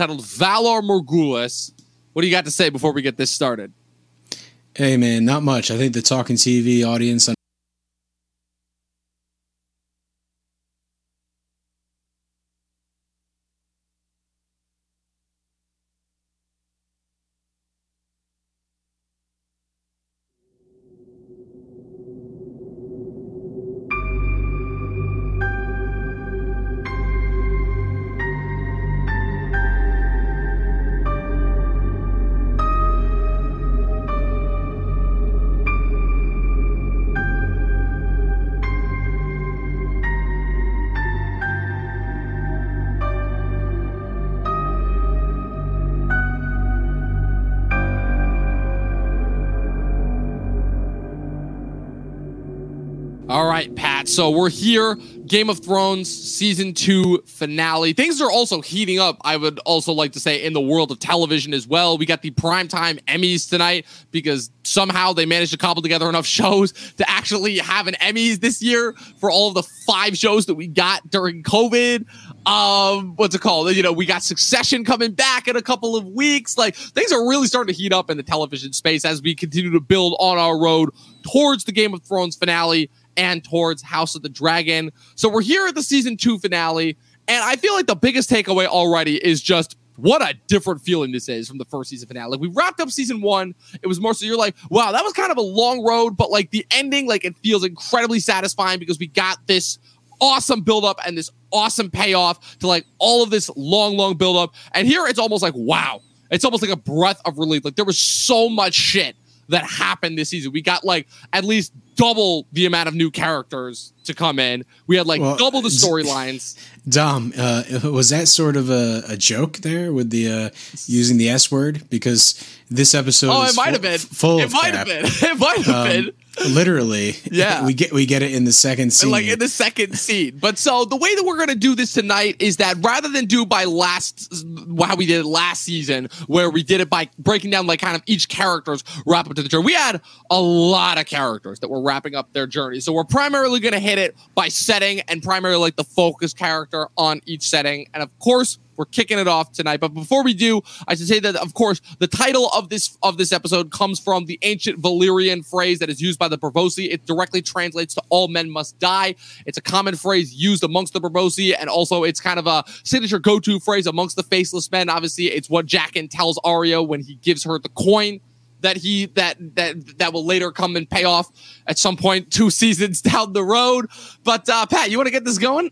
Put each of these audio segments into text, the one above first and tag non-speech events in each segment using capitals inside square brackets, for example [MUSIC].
titled Valar Morghulis. What do you got to say before we get this started? Hey man, not much. I think the talking TV audience So we're here, Game of Thrones season two finale. Things are also heating up, I would also like to say, in the world of television as well. We got the primetime Emmys tonight because somehow they managed to cobble together enough [LAUGHS] shows to actually have an Emmys this year for all of the five shows that we got during COVID. Um, what's it called? You know, we got Succession coming back in a couple of weeks. Like things are really starting to heat up in the television space as we continue to build on our road towards the Game of Thrones finale and towards House of the Dragon. So we're here at the season two finale, and I feel like the biggest takeaway already is just what a different feeling this is from the first season finale. Like we wrapped up season one, it was more so you're like, wow, that was kind of a long road, but like the ending, like it feels incredibly satisfying because we got this awesome build up and this awesome payoff to like all of this long, long build up. And here it's almost like, wow, it's almost like a breath of relief. Like there was so much shit that happened this season. We got like at least double the amount of new characters to come in. We had like well, double the storylines. [LAUGHS] Dom, uh, was that sort of a, a joke there with the uh, using the S word? Because this episode, oh, it might have been full. It might have been. [LAUGHS] It might have um, been. Literally, yeah. [LAUGHS] We get we get it in the second scene, like in the second scene. But so the way that we're gonna do this tonight is that rather than do by last how we did it last season, where we did it by breaking down like kind of each character's wrap up to the journey, we had a lot of characters that were wrapping up their journey. So we're primarily gonna hit it by setting and primarily like the focus character on each setting, and of course we're kicking it off tonight. But before we do, I should say that of course the title of this of this episode comes from the ancient Valyrian phrase that is used by the Braavosi. It directly translates to "all men must die." It's a common phrase used amongst the Braavosi, and also it's kind of a signature go-to phrase amongst the faceless men. Obviously, it's what Jaqen tells Arya when he gives her the coin that he that that that will later come and pay off at some point two [LAUGHS] seasons down the road. But uh, Pat, you want to get this going?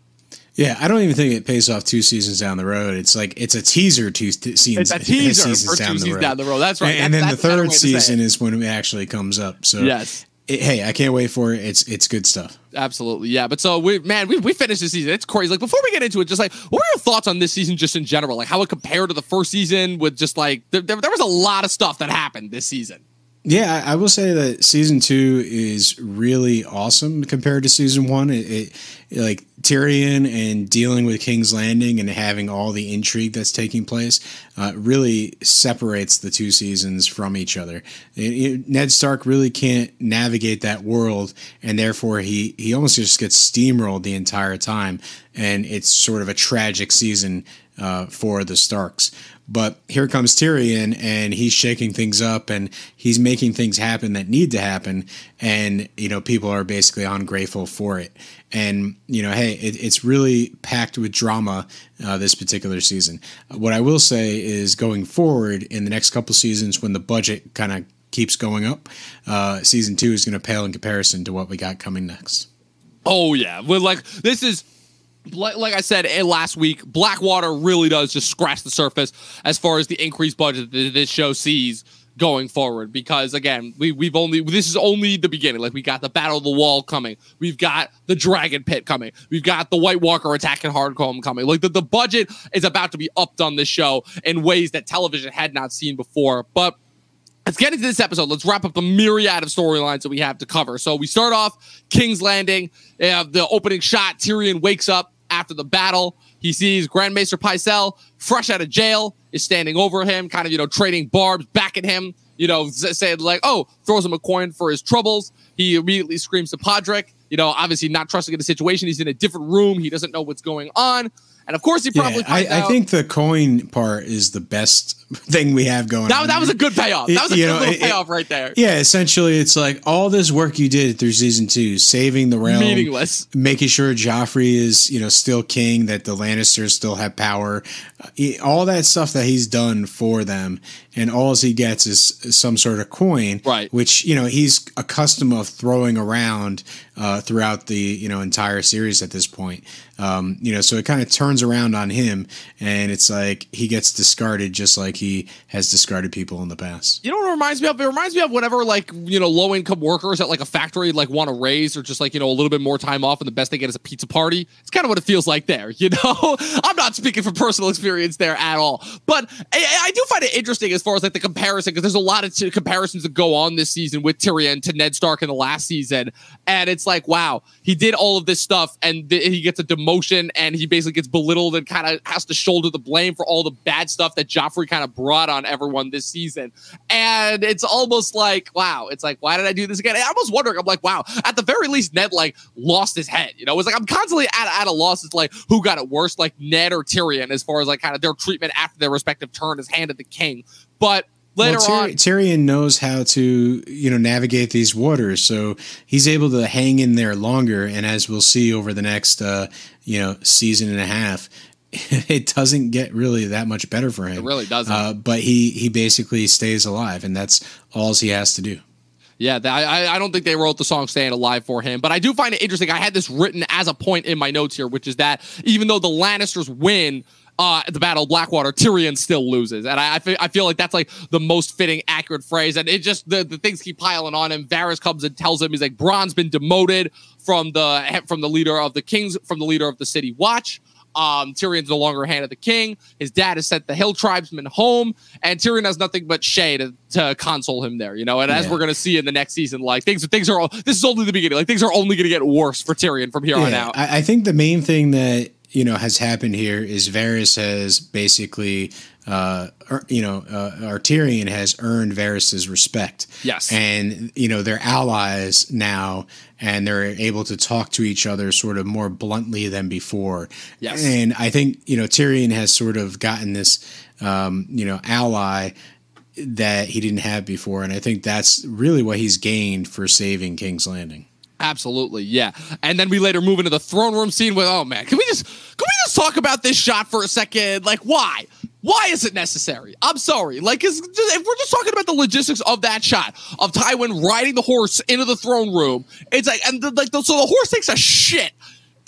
Yeah, I don't even think it pays off two seasons down the road. It's like it's a teaser two seasons. It's a [LAUGHS] teaser seasons down, the down the road. That's right. And, that's, and then the third season is when it actually comes up. So yes, it, hey, I can't wait for it. It's it's good stuff. Absolutely, yeah. But so we, man, we we finished the season. It's crazy. Like before we get into it, just like what are your thoughts on this season, just in general? Like how it compared to the first season? With just like there, there, there was a lot of stuff that happened this season. Yeah, I will say that season two is really awesome compared to season one. It, it, like Tyrion and dealing with King's Landing and having all the intrigue that's taking place uh, really separates the two seasons from each other. It, Ned Stark really can't navigate that world, and therefore he he almost just gets steamrolled the entire time, and it's sort of a tragic season uh, for the Starks. But here comes Tyrion, and he's shaking things up, and he's making things happen that need to happen, and you know people are basically ungrateful for it. And you know, hey, it, it's really packed with drama uh, this particular season. What I will say is, going forward in the next couple seasons, when the budget kind of keeps going up, uh, season two is going to pale in comparison to what we got coming next. Oh yeah, well, like this is like, I said eh, last week, Blackwater really does just scratch the surface as far as the increased budget that this show sees going forward. Because again, we we've only this is only the beginning. Like we got the Battle of the Wall coming, we've got the Dragon Pit coming, we've got the White Walker attacking Hardhome coming. Like the, the budget is about to be upped on this show in ways that television had not seen before. But let's get into this episode. Let's wrap up the myriad of storylines that we have to cover. So we start off King's Landing. Uh, the opening shot, Tyrion wakes up after the battle. He sees Grandmaster Pycelle, fresh out of jail, is standing over him, kind of, you know, trading barbs back at him, you know, saying like, oh, throws him a coin for his troubles. He immediately screams to Podrick, you know, obviously not trusting in the situation. He's in a different room. He doesn't know what's going on. And of course, he probably. Yeah, I, I, think the coin part is the best [LAUGHS] thing we have going. That, on. that was a good payoff. That was a good know, little it, payoff right there. Yeah, essentially, it's like all this work you did through season two, saving the realm, meaningless, making sure Joffrey is you know still king, that the Lannisters still have power, uh, all that stuff that he's done for them, and all he gets is some sort of coin, right? Which you know he's accustomed of throwing around uh, throughout the you know entire series at this point. Um, you know, so it kind of turns around on him, and it's like he gets discarded just like he has discarded people in the past. You know what it reminds me of? It reminds me of whenever like you know low income workers at like a factory like want to raise or just like you know a little bit more time off, and the best they get is a pizza party. It's kind of what it feels like there. [LAUGHS] You know, I'm not speaking from personal experience there at all, but I, I do find it interesting as far as like the comparison because there's a lot of t- comparisons that go on this season with Tyrion to Ned Stark in the last season, and it's like wow, he did all of this stuff and th- he gets a demotion and he basically gets belittled and kind of has to shoulder the blame for all the bad stuff that Joffrey kind of brought on everyone this season. And it's almost like, wow, it's like, why did I do this again? I was wondering, I'm like, wow, at the very least, Ned like lost his head. You know, it's like I'm constantly at, at a loss. It's like who got it worse, like Ned or Tyrion, as far as like kind of their treatment after their respective turn as hand of the king. But later well, Tyr- on. Tyrion knows how to, you know, navigate these waters, so he's able to hang in there longer. And as we'll see over the next, uh, you know, season and a half, [LAUGHS] it doesn't get really that much better for him. It really doesn't. Uh, but he he basically stays alive, and that's all he has to do. Yeah, I, I don't think they wrote the song "Staying Alive" for him, but I do find it interesting. I had this written as a point in my notes here, which is that even though the Lannisters win uh, the Battle of Blackwater, Tyrion still loses. And I, I, feel, I feel like that's like the most fitting, accurate phrase. And it just, the, the things keep piling on him. Varys comes and tells him, he's like, Bronn's been demoted from the, from the leader of the kings, from the leader of the city watch. Um, Tyrion's no longer hand of the king. His dad has sent the hill tribesmen home, and Tyrion has nothing but Shae to, to console him there, you know. And yeah. as we're gonna see in the next season, like things things are all this is only the beginning. Like things are only gonna get worse for Tyrion from here yeah, on out. I, I think the main thing that you know has happened here is Varys has basically uh, er, you know uh, Tyrion has earned Varys's respect. Yes, and you know they're allies now, and they're able to talk to each other sort of more bluntly than before. Yes, and I think you know Tyrion has sort of gotten this um, you know ally that he didn't have before, and I think that's really what he's gained for saving King's Landing. Absolutely, yeah. And then we later move into the throne room scene with, oh man, can we just can we just talk about this shot for a second? Like, why? Why is it necessary? I'm sorry. Like, if we're just talking about the logistics of that shot of Tywin riding the horse into the throne room, it's like, and the, like, the, so the horse takes a shit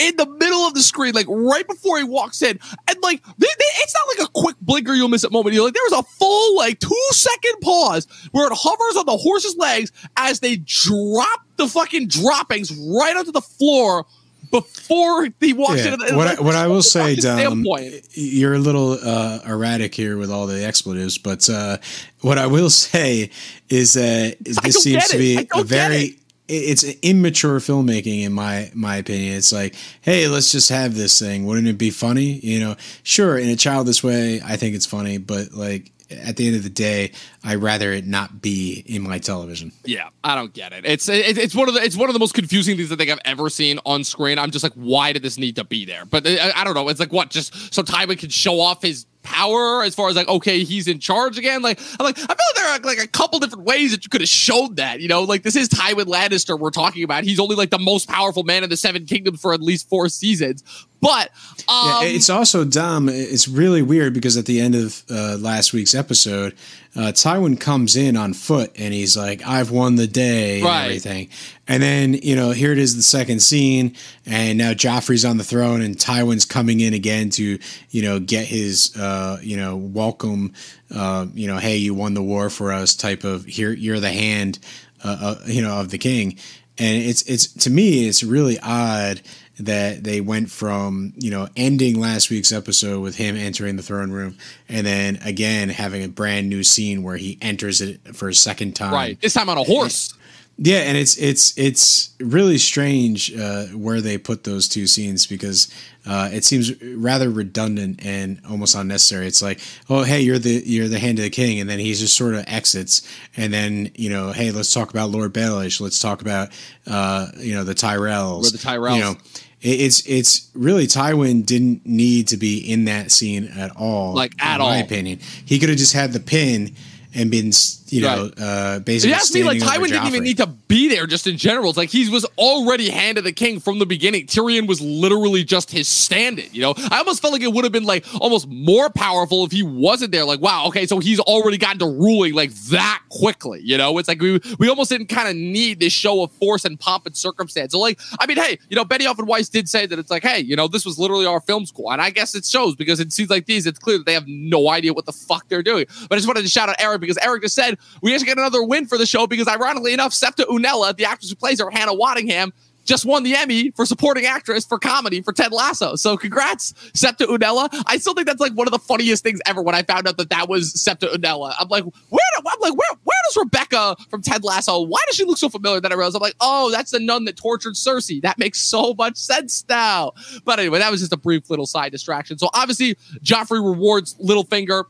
in the middle of the screen, like right before he walks in. And like, they, they, it's not like a quick blinker you'll miss it moment. You're like, there was a full like two second pause where it hovers on the horse's legs as they drop the fucking droppings right onto the floor before he walks yeah. in. What, like, I, what I will say, Dom, you're a little uh, erratic here with all the expletives, but uh, what I will [LAUGHS] say is that this seems to be a very it's immature filmmaking in my my opinion. It's like, hey, let's just have this thing. Wouldn't it be funny? You know, sure, in a childish way, I think it's funny, but like at the end of the day, I'd rather it not be in my television. Yeah, I don't get it. It's it, it's one of the it's one of the most confusing things I think I've ever seen on screen. I'm just like, why did this need to be there? But I, I don't know. It's like what just so Tywin can show off his power as far as like okay he's in charge again? Like i'm like i feel like there are like a couple different ways that you could have showed that you know? Like this is tywin lannister we're talking about. He's only like the most powerful man in the seven kingdoms for at least four seasons but um, yeah, it's also dumb. It's really weird because at the end of uh, last week's episode, uh, Tywin comes in on foot and he's like, "I've won the day," right. and everything. And then you know, here it is, the second scene, and now Joffrey's on the throne, and Tywin's coming in again to you know get his uh, you know welcome, uh, you know, hey, you won the war for us type of here, you're the hand, uh, uh, you know, of the king. And it's it's to me, it's really odd that they went from you know ending last week's episode with him entering the throne room and then again having a brand new scene where he enters it for a second time. Right. This time on a horse. Yeah and it's it's it's really strange uh, where they put those two scenes because uh, it seems rather redundant and almost unnecessary. It's like oh hey you're the you're the hand of the king and then he just sort of exits. And then you know hey let's talk about lord baelish. Let's talk about uh, you know the tyrells. We're the tyrells you know it's it's really Tywin didn't need to be in that scene at all. Like, at in my all. opinion, he could have just had the pin and been you know Right. uh, If basically. you ask me, like standing Tywin didn't even need to be there just in general. It's like he was already hand of the king from the beginning. Tyrion was literally just his stand-in, you know? I almost felt like it would have been like almost more powerful if he wasn't there. Like, wow, okay, so he's already gotten to ruling like that quickly, you know? It's like we we almost didn't kind of need this show of force and pomp and circumstance. So like, I mean, hey, you know, Benioff and Weiss did say that it's like, hey, you know, this was literally our film school. And I guess it shows because it seems like these, it's clear that they have no idea what the fuck they're doing. But I just wanted to shout out Eric because Eric just said we actually get another win for the show because ironically enough, Septa Unella, the actress who plays her, Hannah Waddingham, just won the Emmy for supporting actress for comedy for Ted Lasso. So congrats, Septa Unella. I still think that's like one of the funniest things ever when I found out that that was Septa Unella. I'm like, where? I'm like, where? Where does Rebecca from Ted Lasso? Why does she look so familiar? That I realized I'm like, oh, that's the nun that tortured Cersei. That makes so much sense now. But anyway, that was just a brief little side distraction. So obviously, Joffrey rewards Littlefinger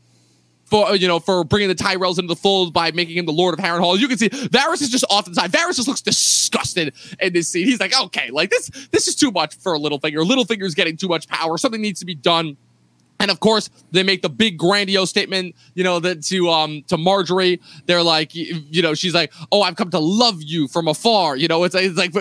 for you know for bringing the Tyrells into the fold by making him the Lord of Harrenhal. You can see Varys is just off the side. Varys just looks disgusted in this scene. He's like, okay, like this this is too much for Littlefinger. Littlefinger's getting too much power. Something needs to be done. And of course, they make the big grandiose statement, you know, that to um to Margaery, they're like, you know, she's like, "Oh, I've come to love you from afar." You know, it's, it's like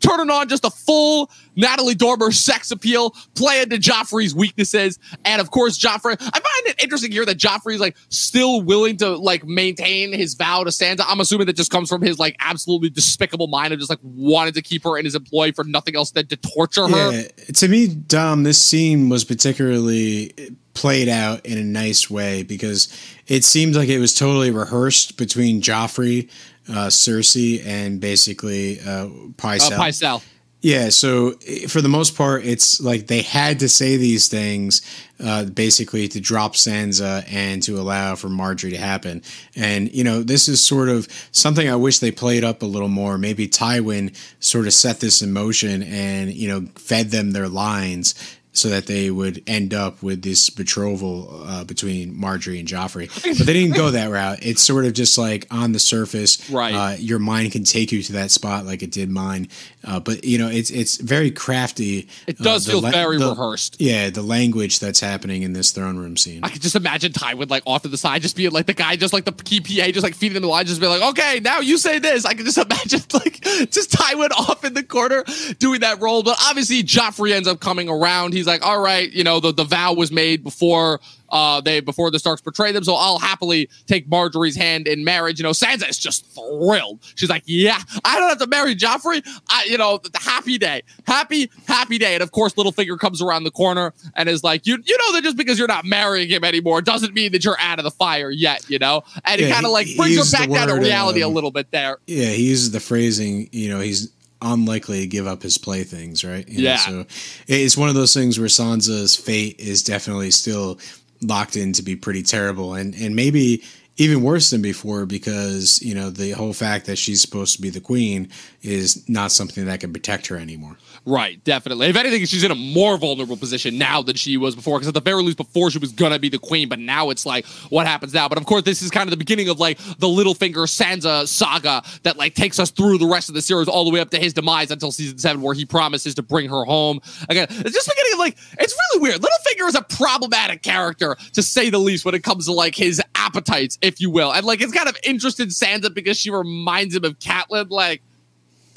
turning on just a full Natalie Dormer's sex appeal, playing to Joffrey's weaknesses, and of course, Joffrey. I find it interesting here that Joffrey's like still willing to like maintain his vow to Sansa. I'm assuming that just comes from his like absolutely despicable mind of just like wanted to keep her in his employ for nothing else than to torture her. Yeah, to me, Dom, this scene was particularly played out in a nice way because it seemed like it was totally rehearsed between Joffrey, uh, Cersei, and basically uh, Uh, Pycelle. Yeah, so eh, for the most part, it's like they had to say these things uh, basically to drop Sansa and to allow for Margaery to happen. And, you know, this is sort of something I wish they played up a little more. Maybe Tywin sort of set this in motion and, you know, fed them their lines so that they would end up with this betrothal uh, between Margaery and Joffrey. [LAUGHS] But they didn't go that route. It's sort of just like on the surface, Right. Uh, your mind can take you to that spot like it did mine. Uh, but you know, it's it's very crafty. It does uh, feel la- very the- rehearsed. Yeah, the language that's happening in this throne room scene. I could just imagine Tywin like off to the side, just being like the guy, just like the key PA, just like feeding him the line, just be like, okay, now you say this. I could just imagine [LAUGHS] like just Tywin off in the corner doing that role. But obviously, Joffrey ends up coming around. He's like, all right, you know, the, the vow was made before uh they before the Starks betrayed them, so I'll happily take Margaery's hand in marriage. You know, Sansa is just thrilled. She's like, yeah, I don't have to marry Joffrey. I, you know, the happy day, happy, happy day. And of course, Littlefinger comes around the corner and is like, you, you know, that just because you're not marrying him anymore doesn't mean that you're out of the fire yet. You know, and it kind of like brings her back down to reality a um, little bit there. yeah, he uses the phrasing. You know, he's unlikely to give up his playthings, right? You know, Yeah. so it's one of those things where Sansa's fate is definitely still locked in to be pretty terrible, and and maybe even worse than before because you know the whole fact that she's supposed to be the queen is not something that can protect her anymore. Right, definitely. If anything, she's in a more vulnerable position now than she was before. Because at the very least, before she was gonna be the queen, but now it's like, what happens now? But of course, this is kind of the beginning of like the Littlefinger Sansa saga that like takes us through the rest of the series all the way up to his demise until season seven, where he promises to bring her home. Again, it's just beginning of like it's really weird. Littlefinger is a problematic character to say the least when it comes to like his appetites, if you will, and like it's kind of interested Sansa because she reminds him of Catelyn. Like,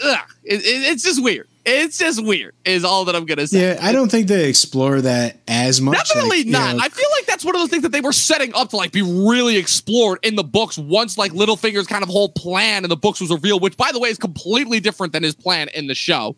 ugh, it, it- it's just weird. It's just weird, is all that I'm gonna say. Yeah, I don't think they explore that as much. Definitely like, you not. know, I feel like that's one of those things that they were setting up to like be really explored in the books once like Littlefinger's kind of whole plan in the books was revealed, which by the way is completely different than his plan in the show.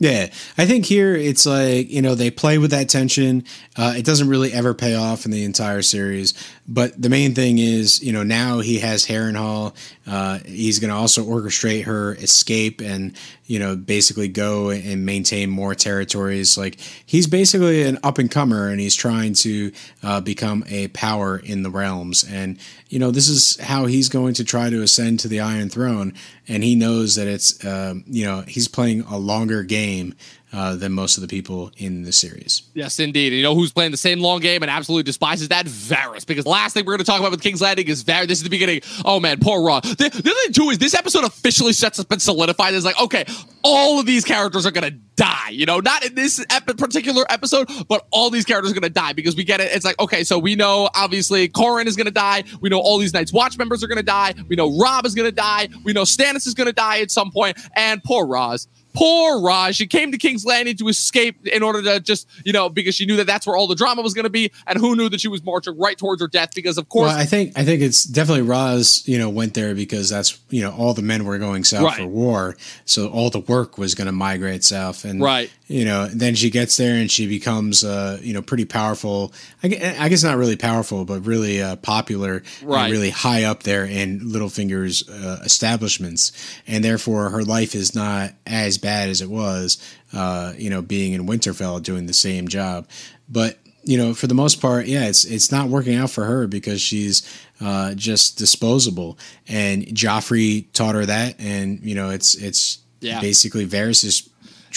Yeah, I think here it's like you know they play with that tension. Uh, it doesn't really ever pay off in the entire series, but the main thing is you know now he has Harrenhal. Uh, he's going to also orchestrate her escape and you know basically go and maintain more territories. Like he's basically an up and comer, and he's trying to uh, become a power in the realms. And you know this is how he's going to try to ascend to the Iron Throne. And he knows that it's um, you know he's playing a longer game game uh, than most of the people in the series. Yes, indeed. You know who's playing the same long game and absolutely despises that? Varys. Because last thing we're going to talk about with King's Landing is Varys. This is the beginning. Oh man, poor Raw. The, the other thing too is this episode officially sets up and solidified. It's like okay, all of these characters are going to die. You know, not in this particular episode, but all these characters are going to die because we get it. It's like okay, so we know obviously Qhorin is going to die. We know all these Night's Watch members are going to die. We know Robb is going to die. We know Stannis is going to die at some point. and poor Ros. Poor Ros. She came to King's Landing to escape in order to just, you know, because she knew that that's where all the drama was going to be, and who knew that she was marching right towards her death? Because of course, well, I think I think it's definitely Ros. You know, went there because that's you know all the men were going south right. for war, so all the work was going to migrate south, and right. You know, then she gets there and she becomes, uh, you know, pretty powerful. I, guess not really powerful, but really uh, popular, right. really high up there in Littlefinger's uh, establishments, and therefore her life is not as bad as it was, uh, you know, being in Winterfell doing the same job. But you know, for the most part, yeah, it's it's not working out for her because she's uh, just disposable. And Joffrey taught her that, and you know, it's it's yeah. basically Varys is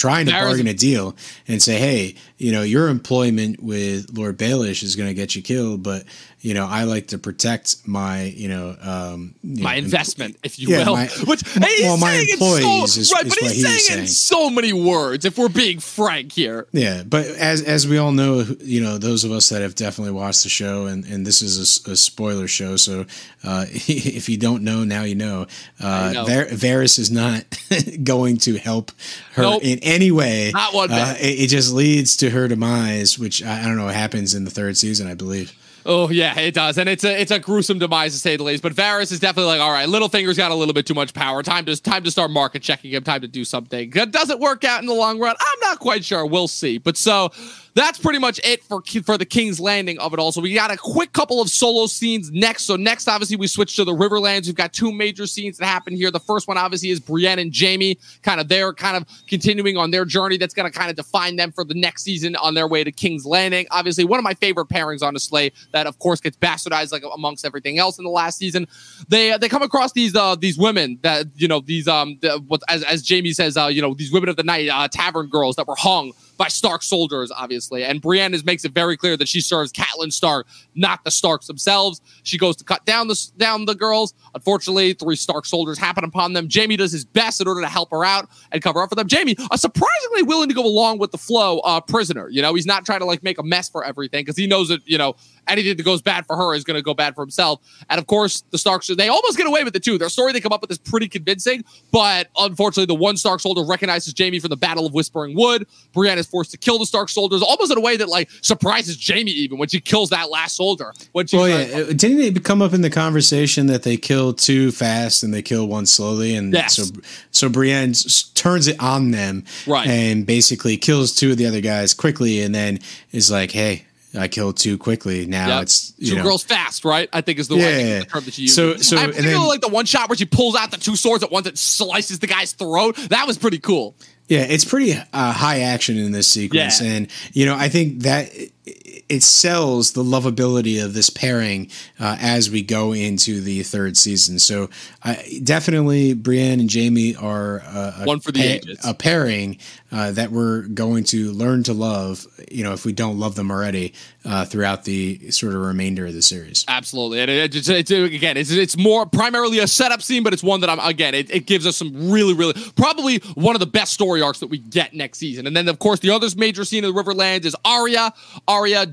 trying to bargain a deal and say, hey, you know, your employment with Lord Baelish is going to get you killed, but you know, I like to protect my, you know, um, you my know, investment, if you yeah, will. My, [LAUGHS] Which well, my employees so, is, right, is but he's saying, saying, in so many words. If we're being frank here, yeah. But as as we all know, you know, those of us that have definitely watched the show, and and this is a, a spoiler show, so uh, [LAUGHS] if you don't know, now you know. Uh, know. Var- Varys is not [LAUGHS] going to help her nope. in any way. Not one bit. Uh, it, it just leads to her demise, which I, I don't know happens in the third season, I believe. Oh yeah, it does, and it's a it's a gruesome demise to say the least. But Varys is definitely like, all right, Littlefinger's got a little bit too much power. Time to time to start market checking him. Time to do something. That Does it work out in the long run? I'm not quite sure. We'll see. But so that's pretty much it for for the King's Landing of it all. So we got a quick couple of solo scenes next. So next, obviously, we switch to the Riverlands. We've got two major scenes that happen here. The first one, obviously, is Brienne and Jaime, kind of they're kind of continuing on their journey. That's going to kind of define them for the next season on their way to King's Landing. Obviously, one of my favorite pairings on display that, of course, gets bastardized like amongst everything else in the last season. They they come across these uh these women that you know these um the, what as as Jaime says uh you know these women of the night uh, tavern girls that were hung by Stark soldiers, obviously. And Brienne is, makes it very clear that she serves Catelyn Stark, not the Starks themselves. She goes to cut down the down the girls. Unfortunately, three Stark soldiers happen upon them. Jaime does his best in order to help her out and cover up for them. Jaime, uh, surprisingly willing to go along with the flow, uh, prisoner. You know, he's not trying to like make a mess for everything because he knows that you know anything that goes bad for her is going to go bad for himself. And of course, the Starks, they almost get away with it too. Their story they come up with is pretty convincing, but unfortunately, the one Stark soldier recognizes Jaime from the Battle of Whispering Wood. Brienne is forced to kill the Stark soldiers almost in a way that like surprises Jaime even when she kills that last soldier. When she well, yeah, didn't it come up in the conversation that they kill two fast and they kill one slowly, and yes. so so Brienne turns it on them, right, and basically kills two of the other guys quickly, and then is like, hey. I killed too quickly. Now yep. it's two know. girls fast, right? I think is the, yeah, the term that she uses. So, so I particularly then, like the one shot where she pulls out the two swords at once and slices the guy's throat. That was pretty cool. Yeah, it's pretty uh, high action in this sequence, yeah. and you know I think that it sells the lovability of this pairing uh, as we go into the third season. So uh, definitely, Brienne and Jaime are uh, one for the pa- ages. a pairing uh, that we're going to learn to love. You know, if we don't love them already uh, throughout the sort of remainder of the series. Absolutely, and it, again, it's it's more primarily a setup scene, but it's one that I'm again, it, it gives us some really, really probably one of the best story arcs that we get next season. And then, of course, the other major scene of the Riverlands is Arya. Arya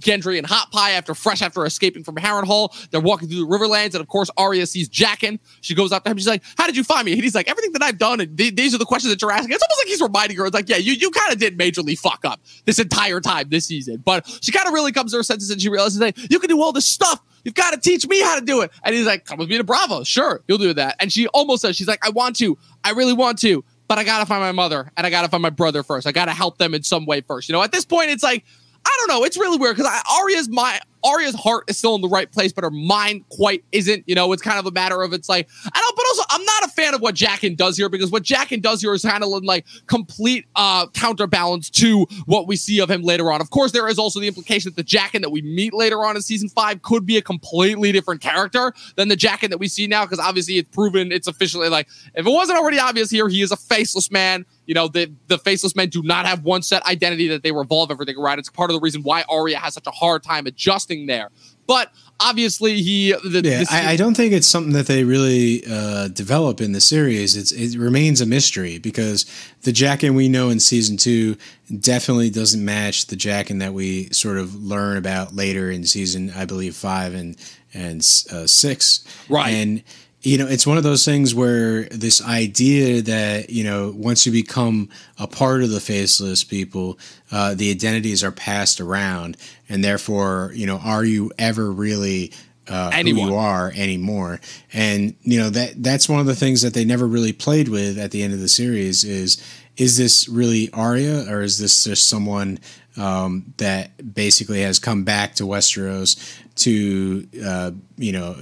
Gendry and Hot Pie after fresh after escaping from Harrenhal. They're walking through the Riverlands, and of course, Arya sees Jaqen. She goes up to him. She's like, "How did you find me?" And he's like, "Everything that I've done." And th- these are the questions that you're asking. It's almost like he's reminding her. It's like, "Yeah, you you kind of did majorly fuck up this entire time this season." But she kind of really comes to her senses and she realizes that you can do all this stuff. You've got to teach me how to do it. And he's like, "Come with me to Bravo. Sure, you'll do that." And she almost says, "She's like, I want to. I really want to." But I gotta find my mother and I gotta find my brother first. I gotta help them in some way first. You know, at this point, it's like I don't know. It's really weird because Arya's my Arya's heart is still in the right place, but her mind quite isn't. You know, it's kind of a matter of it's like I don't. But also, I'm not a fan of what Jaqen does here because what Jaqen does here is kind of like complete uh, counterbalance to what we see of him later on. Of course, there is also the implication that the Jaqen that we meet later on in season five could be a completely different character than the Jaqen that we see now because obviously it's proven it's officially like if it wasn't already obvious here, he is a faceless man You know, the the faceless men do not have one set identity that they revolve everything around. It's part of the reason why Arya has such a hard time adjusting there. But obviously, he. The, yeah, I, I, don't think it's something that they really uh, develop in the series. It's, it remains a mystery because the Jaqen we know in season two definitely doesn't match the Jaqen that we sort of learn about later in season, I believe, five and and uh, six. Right. And you know, it's one of those things where this idea that you know, once you become a part of the faceless people, uh, the identities are passed around, and therefore, you know, are you ever really uh, who you are anymore? And you know that that's one of the things that they never really played with at the end of the series is is this really Arya or is this just someone um, that basically has come back to Westeros to uh, you know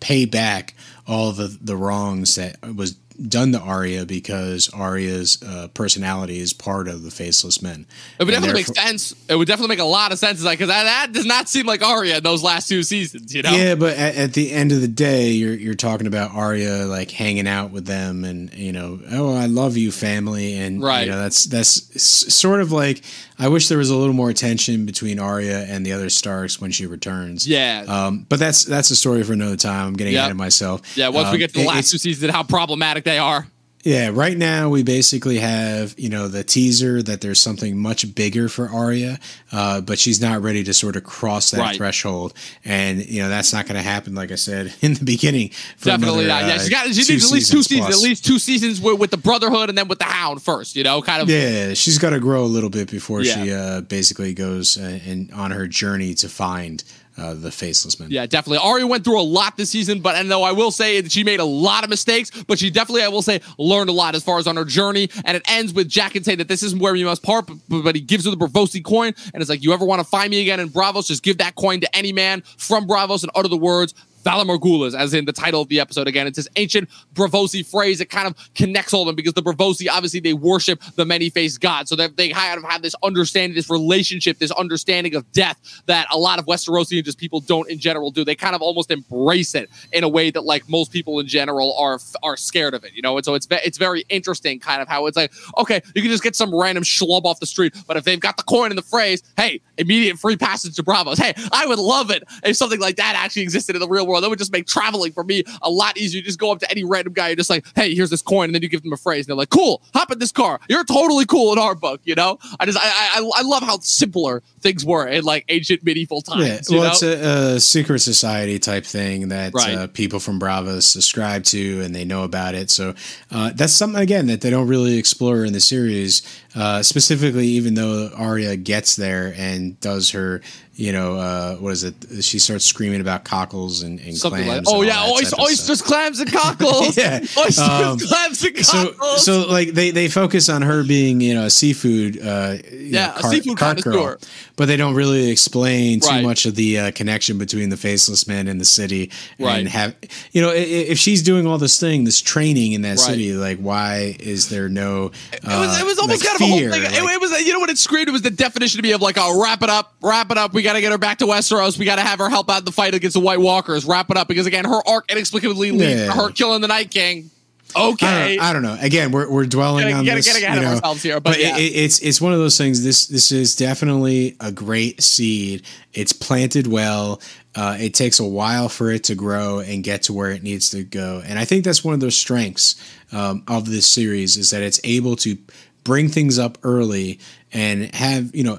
pay back all the the wrongs that was done to Arya because Arya's uh, personality is part of the Faceless Men. It would and definitely make sense. It would definitely make a lot of sense, like because that, that, does not seem like Arya in those last two seasons. You know? Yeah, but at, at, the end of the day, you're you're talking about Arya like hanging out with them, and you know, oh, I love you, family, and right. you know, that's that's sort of like I wish there was a little more tension between Arya and the other Starks when she returns. Yeah. Um, but that's that's a story for another time. I'm getting yep. ahead of myself. Yeah. Once um, we get to the last two seasons, how problematic they are. Yeah, right now we basically have you know the teaser that there's something much bigger for Arya, uh, but she's not ready to sort of cross that right. threshold, and you know that's not going to happen. Like I said [LAUGHS] in the beginning, definitely another, not. Yeah, she got she needs at least two seasons, at least two seasons with, with, the Brotherhood and then with the Hound first. You know, kind of. Yeah, she's got to grow a little bit before yeah. she uh, basically goes uh, and on her journey to find uh, the faceless man. Yeah, definitely. Ari went through a lot this season, but and though I will say that she made a lot of mistakes, but she definitely, I will say, learned a lot as far as on her journey. And it ends with Jaqen saying that this isn't where we must part, but, but he gives her the Braavosi coin, and it's like, you ever want to find me again in Braavos, Just give that coin to any man from Braavos and utter the words Valar Morghulis, as in the title of the episode again. It's this ancient Braavosi phrase. It kind of connects all of them because the Braavosi, obviously, they worship the many-faced god. So they kind of have this understanding, this relationship, this understanding of death that a lot of Westerosian just people don't in general do. They kind of almost embrace it in a way that like most people in general are are scared of it, you know? And so it's it's very interesting kind of how it's like, okay, you can just get some random schlub off the street, but if they've got the coin and the phrase, hey, immediate free passage to Braavos. Hey, I would love it if something like that actually existed in the real world world. That would just make traveling for me a lot easier. You just go up to any random guy and just like, hey, here's this coin, and then you give them a phrase, and they're like, cool, hop in this car. You're totally cool in our book, you know. I just I I, I love how simpler things were in like ancient medieval times. Yeah, well, know? it's a, a, secret society type thing that right. uh, people from Braavos subscribe to, and they know about it. So uh, that's something again that they don't really explore in the series. Uh, specifically, even though Arya gets there and does her you know, uh, what is it? She starts screaming about cockles and, and Something clams. Like, oh yeah, oysters, oysters, clams, and cockles. [LAUGHS] yeah, oysters, um, clams, and cockles. So, so like they, they focus on her being you know a seafood, uh, yeah, know, cart, seafood cart girl, but they don't really explain too much of the uh, connection between the faceless men and the city. Right. And have you know if she's doing all this thing, this training in that right. city, like why is there no? it was it was uh, almost like kind of whole thing. Like, it, it was you know what it screamed. It was the definition to me of like, oh, wrap it up, wrap it up. We got to get her back to Westeros. We got to have her help out in the fight against the White Walkers. Wrap it up because again, her arc inexplicably leads to her killing the Night King. Okay, I don't, I don't, know. Again, we're, we're dwelling getting, on getting, this. Getting ahead you know, of ourselves here, but, but yeah. it, it's it's one of those things. This this is definitely a great seed. It's planted well. Uh, it takes a while for it to grow and get to where it needs to go, and I think that's one of those strengths um, of this series is that it's able to bring things up early and have you know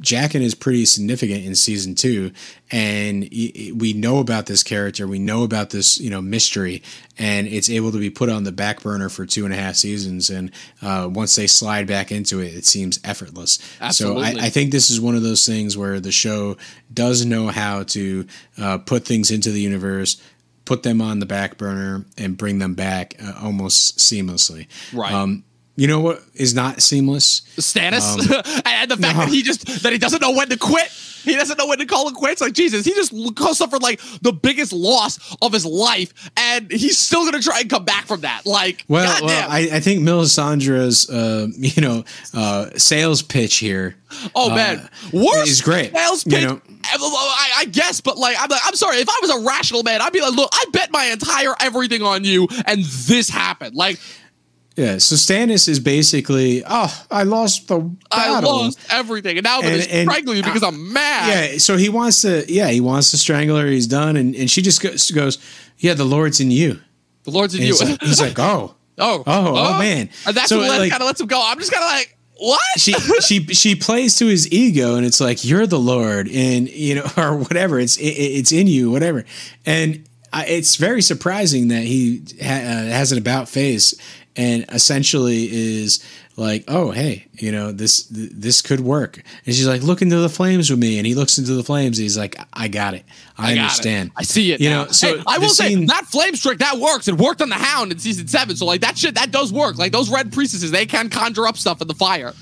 Jaqen is pretty significant in season two. And we know about this character. We know about this you know mystery. And it's able to be put on the back burner for two and a half seasons. And uh, once they slide back into it it seems effortless. Absolutely. so I, I, think this is one of those things where the show does know how to uh, put things into the universe put them on the back burner and bring them back uh, almost seamlessly. Right. Um, you know what is not seamless? Stannis, um, [LAUGHS] and the fact no. that he just that he doesn't know when to quit. He doesn't know when to call it quits. Like Jesus, he just suffered like the biggest loss of his life, and he's still gonna try and come back from that. Like, well, well I, I, think Melisandre's, uh, [LAUGHS] you know, uh, sales pitch here. Oh uh, man, worst is great. Sales pitch. You know, I, I, guess, but like, I'm like, I'm sorry. If I was a rational man, I'd be like, look, I bet my entire everything on you, and this happened. Like, Yeah, so Stannis is basically, oh, I lost the battle. I lost everything, and now I'm And- and- strangling you because I'm mad. Yeah, so he wants to, yeah, he wants to strangle her. He's done, and, and she just goes, goes, yeah, the Lord's in you. the Lord's in And you. he's, like, he's like, oh, [LAUGHS] oh, oh, oh, man. And that's So, what like- kind of lets him go. I'm just kind of like, what? she she she plays to his ego, and it's like you're the Lord, and you know, [LAUGHS] or whatever. It's it, it's in you, whatever. And I, it's very surprising that he ha, uh, has an about face, and essentially is like, oh hey, you know this th- this could work. And she's like, look into the flames with me, and he looks into the flames. And he's like, I got it, I, I got it. understand. I see it. You now. know, so Hey, I will say scene- that flame trick that works. It worked on the Hound in season seven. So like that shit that does work. Like those red priestesses, they can conjure up stuff in the fire.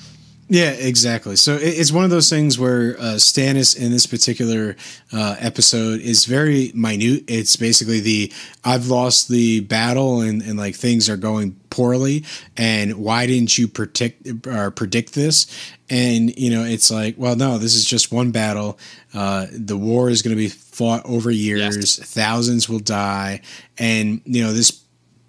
Yeah, exactly. So it's one of those things where uh, Stannis in this particular uh, episode is very minute. It's basically the I've lost the battle and, and like things are going poorly, and why didn't you predict or predict this? And you know, it's like, well, no, this is just one battle. Uh, the war is going to be fought over years. Thousands will die, and you know this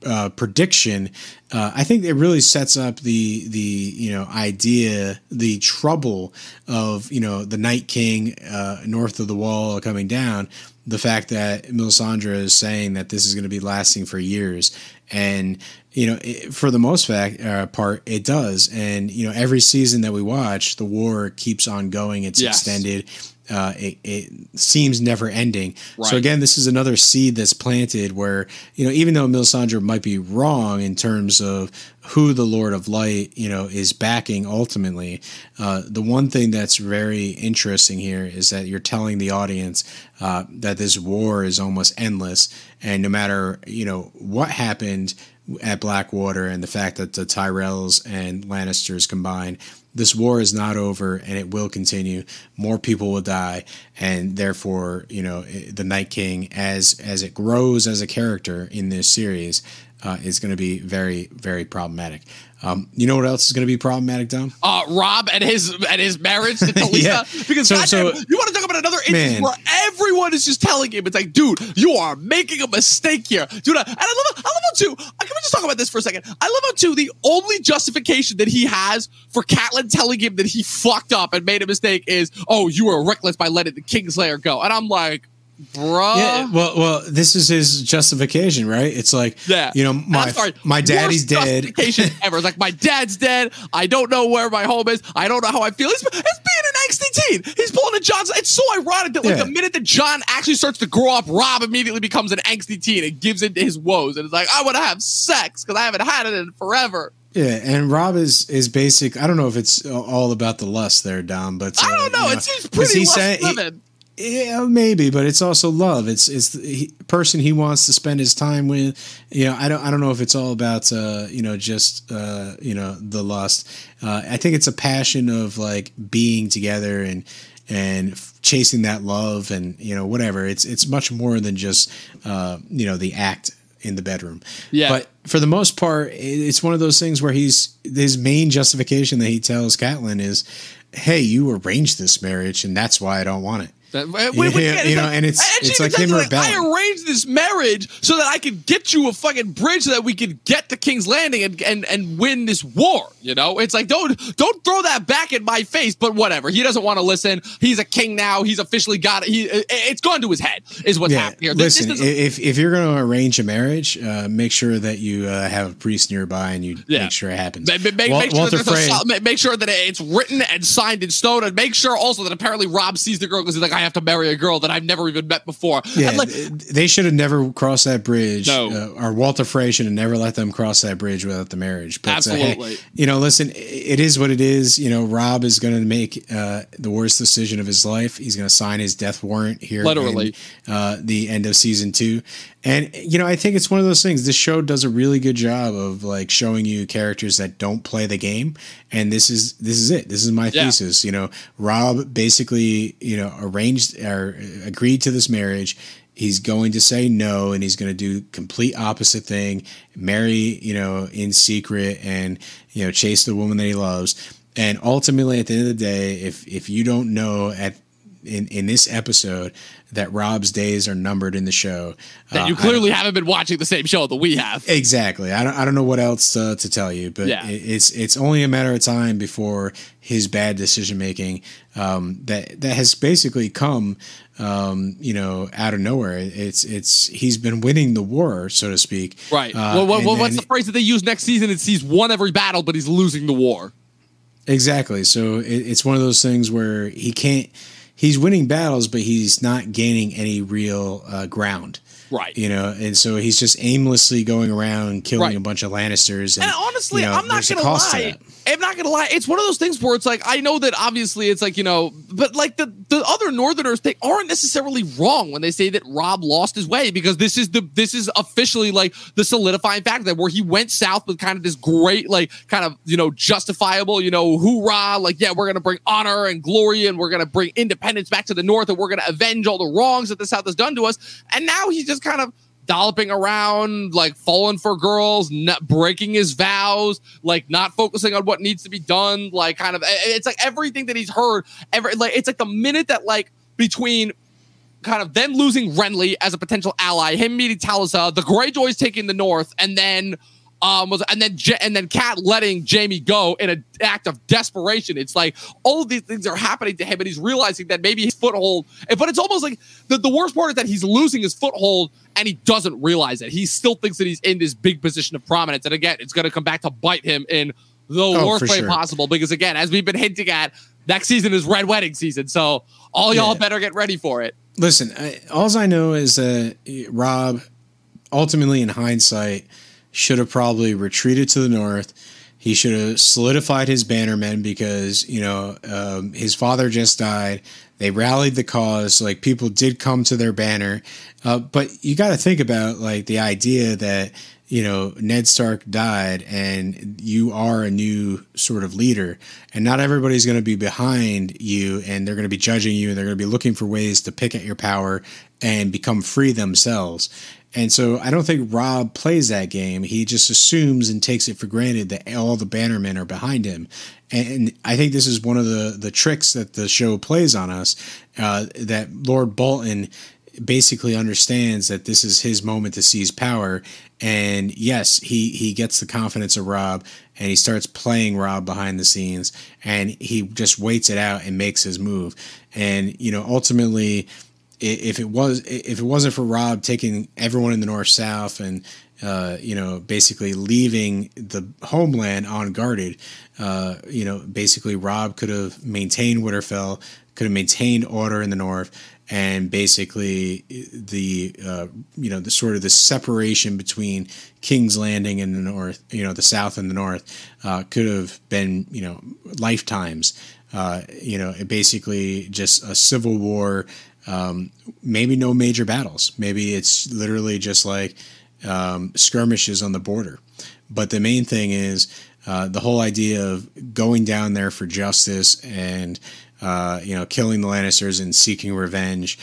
uh, prediction, uh, I think it really sets up the the you know idea, the trouble of you know the Night King uh, north of the Wall coming down. The fact that Melisandre is saying that this is going to be lasting for years, and you know it, for the most fact uh, part it does, and you know every season that we watch, the war keeps on going. It's Yes. extended. Uh, it, it seems never ending. So again, this is another seed that's planted where you know even though Melisandre might be wrong in terms of who the Lord of Light you know is backing ultimately, uh, the one thing that's very interesting here is that you're telling the audience uh, that this war is almost endless, and no matter you know what happened at Blackwater and the fact that the Tyrells and Lannisters combined, this war is not over and it will continue. More people will die, and therefore, you know, the Night King, as as it grows as a character in this series, uh, is going to be very, very problematic. Um, you know what else is going to be problematic, Dom? Uh, Robb and his and his marriage to [LAUGHS] Talisa. Yeah. Because So- goddamn, so- you want to talk about another instance where everyone is just telling him it's like, dude, you are making a mistake here, dude. And I love, I love how too. uh, Can we just talk about this for a second? I love how too. The only justification that he has for Catelyn telling him that he fucked up and made a mistake is, oh, you were reckless by letting the Kingslayer go. And I'm like, bruh. yeah, well, well, this is his justification, right? It's like, Yeah. you know, my my daddy's dead. Justification [LAUGHS] ever. It's like my dad's dead. I don't know where my home is. I don't know how I feel. It's, it's being an angsty teen. He's pulling a Jon. It's so ironic that like Yeah. the minute that Jon actually starts to grow up, Robb immediately becomes an angsty teen and gives into his woes. And it's like I want to have sex because I haven't had it in forever. Yeah, and Robb is is basic. I don't know if it's all about the lust there, Dom, but I uh, don't know. you It seems pretty lust saying- he-. Yeah, maybe, but it's also love. It's it's the he, person he wants to spend his time with. You know, I don't I don't know if it's all about uh, you know just uh, you know the lust. Uh, I think it's a passion of like being together and and f- chasing that love and you know whatever. It's it's much more than just uh, you know the act in the bedroom. Yeah. but for the most part, it's one of those things where he's his main justification that he tells Catelyn is, "Hey, you arranged this marriage, and that's why I don't want it." That- we- Yeah, we- yeah, you know, and it's- it's like him I rebelling. arranged this marriage so that I could get you a fucking bridge so that we could get to King's Landing and, and and win this war. You know, it's like don't don't throw that back in my face. But whatever, he doesn't want to listen. He's a king now. He's officially got it. He it- it's gone to his head. Is what's happening here. This- listen, this is- if if you're going to arrange a marriage, uh, make sure that you uh, have a priest nearby and you Yeah. make sure it happens. Ma- ma- Make, Wal- make sure a Frey- sol- ma- make sure that it's written and signed in stone, and make sure also that apparently Robb sees the girl because he's like, I have to marry a girl that I've never even met before. Yeah, like, they should have never crossed that bridge. No. uh, or Walder Frey should have never let them cross that bridge without the marriage. But, uh, hey, Absolutely. you know, listen, it is what it is. You know, Robb is going to make uh, the worst decision of his life. He's going to sign his death warrant here, Literally. in, uh, the end of season two. And you know, I think it's one of those things. This show does a really good job of like showing you characters that don't play the game, and this is this is it. This is my Yeah. thesis. You know, Robb basically you know arranged or agreed to this marriage. He's going to say no, and he's going to do complete opposite thing. Marry, you know, in secret, and you know, chase the woman that he loves. And ultimately, at the end of the day, if if you don't know at in in this episode that Robb's days are numbered in the show. That you Uh, I- clearly haven't been watching the same show that we have. Exactly. I don't. I don't know what else uh, to tell you, but Yeah. it, it's it's only a matter of time before his bad decision making um, that that has basically come, um, you know, out of nowhere. It's it's he's been winning the war, so to speak. Right. Uh, well, what, and what's then- the phrase that they use next season? It's he's won every battle, but he's losing the war. Exactly. So it, it's one of those things where he can't. He's winning battles, but he's not gaining any real uh, ground. Right. You know, and so he's just aimlessly going around killing Right. a bunch of Lannisters. And, And honestly, you know, I'm not gonna lie. I'm not gonna lie. It's one of those things where it's like I know that obviously it's like you know, but like the the other Northerners, they aren't necessarily wrong when they say that Robb lost his way because this is the this is officially like the solidifying fact that where he went south with kind of this great like kind of you know justifiable you know hoorah like yeah we're gonna bring honor and glory and we're gonna bring independence back to the north and we're gonna avenge all the wrongs that the south has done to us. And now he's just kind of dolloping around, like falling for girls, not breaking his vows, like not focusing on what needs to be done, like kind of it's like everything that he's heard. Every like it's like the minute that like between kind of then losing Renly as a potential ally, him meeting Talisa, the Greyjoys taking the north, and then um was and then Ja- and then Kat letting Jaime go in an act of desperation. It's like all of these things are happening to him, and he's realizing that maybe his foothold. But it's almost like the, the worst part is that he's losing his foothold, and he doesn't realize it. He still thinks that he's in this big position of prominence, and again, it's going to come back to bite him in the Oh, worst way sure. possible. Because again, as we've been hinting at, next season is Red Wedding season, so all y'all Yeah. better get ready for it. Listen, I, alls I know is that Robb, ultimately in hindsight, should have probably retreated to the north. He should have solidified his bannermen because you know um, his father just died. They rallied the cause. Like people did come to their banner, uh, but you got to think about like the idea that you know Ned Stark died and you are a new sort of leader, and not everybody's going to be behind you, and they're going to be judging you, and they're going to be looking for ways to pick at your power and become free themselves. And so I don't think Robb plays that game. He just assumes and takes it for granted that all the bannermen are behind him. And I think this is one of the, the tricks that the show plays on us uh, that Lord Bolton basically understands that this is his moment to seize power. And yes, he, he gets the confidence of Robb and he starts playing Robb behind the scenes and he just waits it out and makes his move. And, you know, ultimately, if it was if it wasn't for Robb taking everyone in the north south and uh, you know basically leaving the homeland unguarded, uh, you know basically Robb could have maintained Winterfell, could have maintained order in the north, and basically the uh, you know the sort of the separation between King's Landing and the north, you know the south and the north, uh, could have been you know lifetimes. Uh, you know, it basically just a civil war um, maybe no major battles. Maybe it's literally just like um, skirmishes on the border. But the main thing is uh, the whole idea of going down there for justice and uh, you know killing the Lannisters and seeking revenge.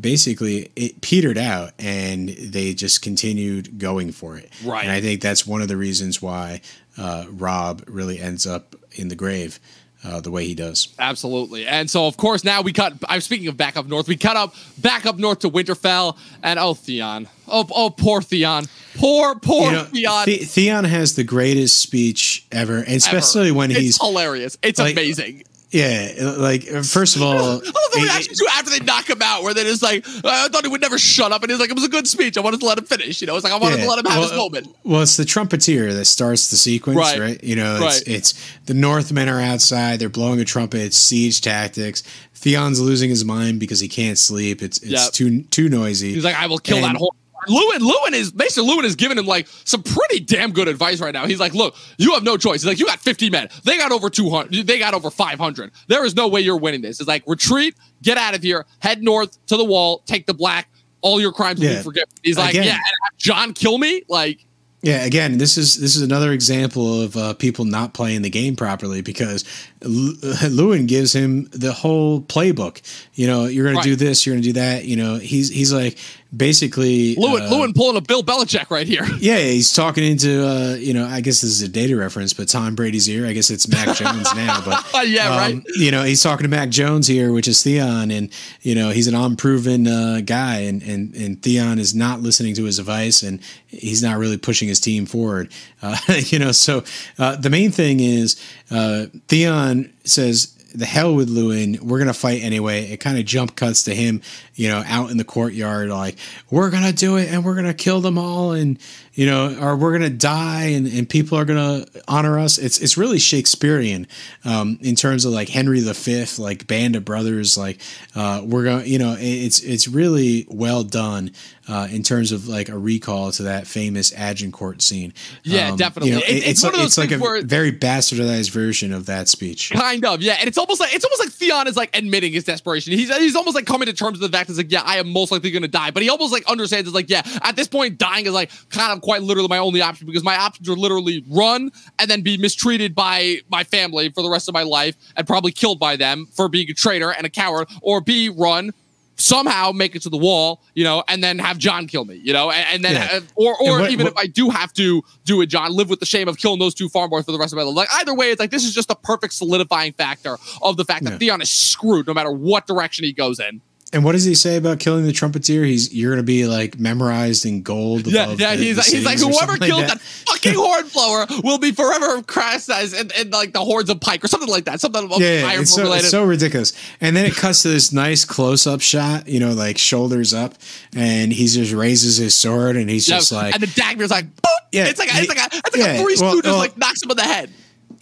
Basically, it petered out, and they just continued going for it. Right. and I think that's one of the reasons why uh, Robb really ends up in the grave uh, the way he does. Absolutely. And so, of course, now we cut. I'm speaking of back up north. We cut up back up north to Winterfell, and oh, Theon. Oh, oh, poor Theon. Poor, poor You know, Theon. The- Theon has the greatest speech ever, and especially when it's he's hilarious. It's like- amazing. Yeah, uh, like uh, first of all, [LAUGHS] I love the it- reaction too after they knock him out, where they're just like, uh, I thought he would never shut up, and he's like, it was a good speech. I wanted to let him finish. You know, it's like I wanted yeah, to let him have his moment. Well, it's the trumpeter that starts the sequence, Right. right? You know, it's, Right. it's the Northmen are outside, they're blowing a trumpet, it's siege tactics. Theon's losing his mind because he can't sleep. It's it's Yep. too too noisy. He's like, I will kill And- that whole. Luwin, Luwin is Maester Luwin is giving him like some pretty damn good advice right now. He's like, look, you have no choice. He's like, you got 50 men. They got over 200. They got over 500. There is no way you're winning this. It's like retreat, get out of here, head north to the wall, take the black. All your crimes will Yeah. be forgiven. He's like, Again. yeah, and have Jon kill me. Like, Yeah, again, this is this is another example of uh, people not playing the game properly because [LAUGHS] Luwin gives him the whole playbook. You know, you're going right. to do this, you're going to do that. You know, he's he's like basically Luwin, uh, Luwin pulling a Bill Belichick right here. [LAUGHS] Yeah, he's talking into uh, you know, I guess this is a data reference, but Tom Brady's ear. I guess it's Mac Jones now, but [LAUGHS] yeah, um, right. You know, he's talking to Mac Jones here, which is Theon, and you know, he's an unproven uh, guy, and and and Theon is not listening to his advice, and he's not really pushing his team forward. Uh, [LAUGHS] you know, so uh, the main thing is uh, Theon says the hell with Luwin. We're gonna fight anyway. It kind of jump cuts to him, you know, out in the courtyard, like we're gonna do it and we're gonna kill them all, and you know, or we're gonna die and, and people are gonna honor us. It's it's really Shakespearean um, in terms of like Henry V, like Band of Brothers, like uh, we're gonna, you know, it's it's really well done uh, in terms of like a recall to that famous Agincourt scene. Yeah, um, definitely. You know, it, it's, it's, one like, of those it's like a where, very bastardized version of that speech. Kind of, yeah. And it's almost like it's almost like Theon is like admitting his desperation. He's he's almost like coming to terms with the fact that like, yeah, I am most likely going to die. But he almost like understands it's like, yeah, at this point, dying is like kind of quite literally my only option because my options are literally run and then be mistreated by my family for the rest of my life and probably killed by them for being a traitor and a coward, or B, run somehow make it to the wall, you know, and then have Jon kill me, you know, and, and then, yeah. Uh, or, or what, even what, if I do have to do it, Jon, live with the shame of killing those two farm boys for the rest of my life. Like either way, it's like this is just a perfect solidifying factor of the fact that yeah. Theon is screwed no matter what direction he goes in. And what does he say about killing the trumpeter? He's you're gonna be like memorized in gold. Yeah, yeah. The, he's, the he's like whoever killed like that. that. fucking horn blower will be forever criticized in, in, like the hordes of Pyke or something like that. Something yeah, yeah it's, so, it's so ridiculous. And then it cuts to this nice close up shot, you know, like shoulders up, and he just raises his sword and he's yeah, just like, and the dagger's like, boop. Yeah, it's like a, it's like a, it's like yeah, a three well, well, like knocks him on the head.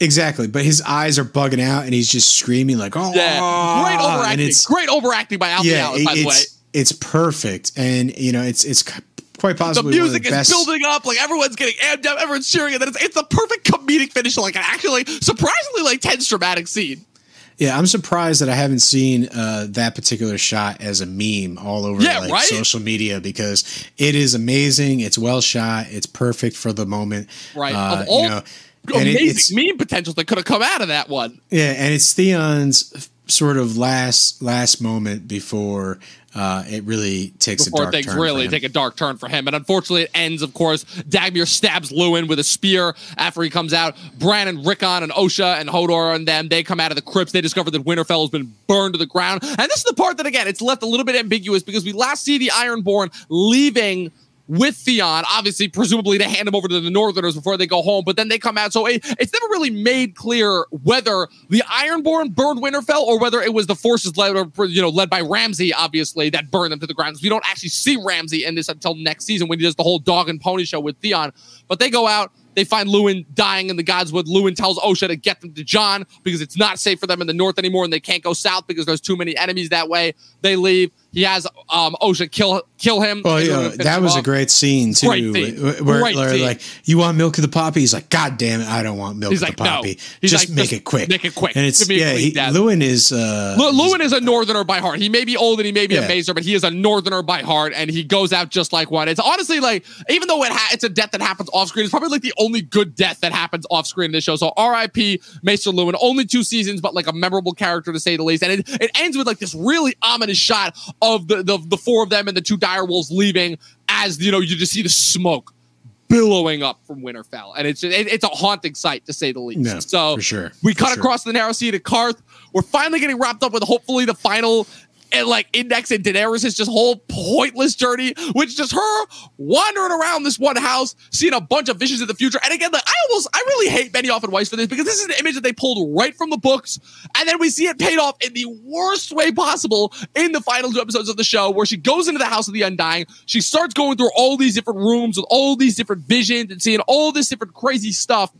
Exactly, but his eyes are bugging out, and he's just screaming like, "Oh!" Yeah, great overacting. Great overacting by Alfie yeah, Allen, by the way. It's perfect, and you know, it's it's quite possibly the music is building up, like everyone's getting amped up, everyone's cheering, and then it's it's the perfect comedic finish, like actually surprisingly like tense dramatic scene. Yeah, I'm surprised that I haven't seen uh, that particular shot as a meme all over yeah, like, right? social media because it is amazing. It's well shot. It's perfect for the moment. Right. Uh, of all, you know, amazing meme potentials that could have come out of that one. Yeah, and it's Theon's sort of last last moment before uh, it really takes before things really take a dark turn for him. And unfortunately, it ends. Of course, Dagmer stabs Luwin with a spear after he comes out. Bran and Rickon and Osha and Hodor and them they come out of the crypts. They discover that Winterfell has been burned to the ground. And this is the part that again it's left a little bit ambiguous because we last see the Ironborn leaving with Theon, obviously, presumably to hand him over to the Northerners before they go home. But then they come out. So it, it's never really made clear whether the Ironborn burned Winterfell or whether it was the forces led, or, you know, led by Ramsay, obviously, that burned them to the ground. We don't actually see Ramsay in this until next season when he does the whole dog and pony show with Theon. But they go out. They find Luwin dying in the Godswood. Luwin tells Osha to get them to Jon because it's not safe for them in the north anymore and they can't go south because there's too many enemies that way. They leave. He has um, Osha kill kill him. Oh yeah, that was a great scene too. Great scene. Where, great where, scene. like, you want milk of the poppy? He's like, God damn it, I don't want milk He's of like, the poppy. No. Just like, make it quick. Make it quick. And it's yeah, he, Luwin is uh, Luwin is a northerner by heart. He may be old and he may be yeah. a maester, but he is a northerner by heart, and he goes out just like one. It's honestly like, even though it ha- it's a death that happens off screen, it's probably like the only good death that happens off screen in this show. So R.I.P. Maester Luwin. Only two seasons, but like a memorable character to say the least. And it, it ends with like this really ominous shot of the the, the four of them and the two dire wolves leaving as you know you just see the smoke billowing up from Winterfell, and it's it, it's a haunting sight to say the least. No, so for sure, we cut sure. across the narrow sea to Qarth. We're finally getting wrapped up with hopefully the final and like Index and Daenerys' just whole pointless journey, which just her wandering around this one house, seeing a bunch of visions of the future. And again, like I almost I really hate Benioff and Weiss for this because this is an image that they pulled right from the books, and then we see it paid off in the worst way possible in the final two episodes of the show, where she goes into the house of the undying, she starts going through all these different rooms with all these different visions and seeing all this different crazy stuff.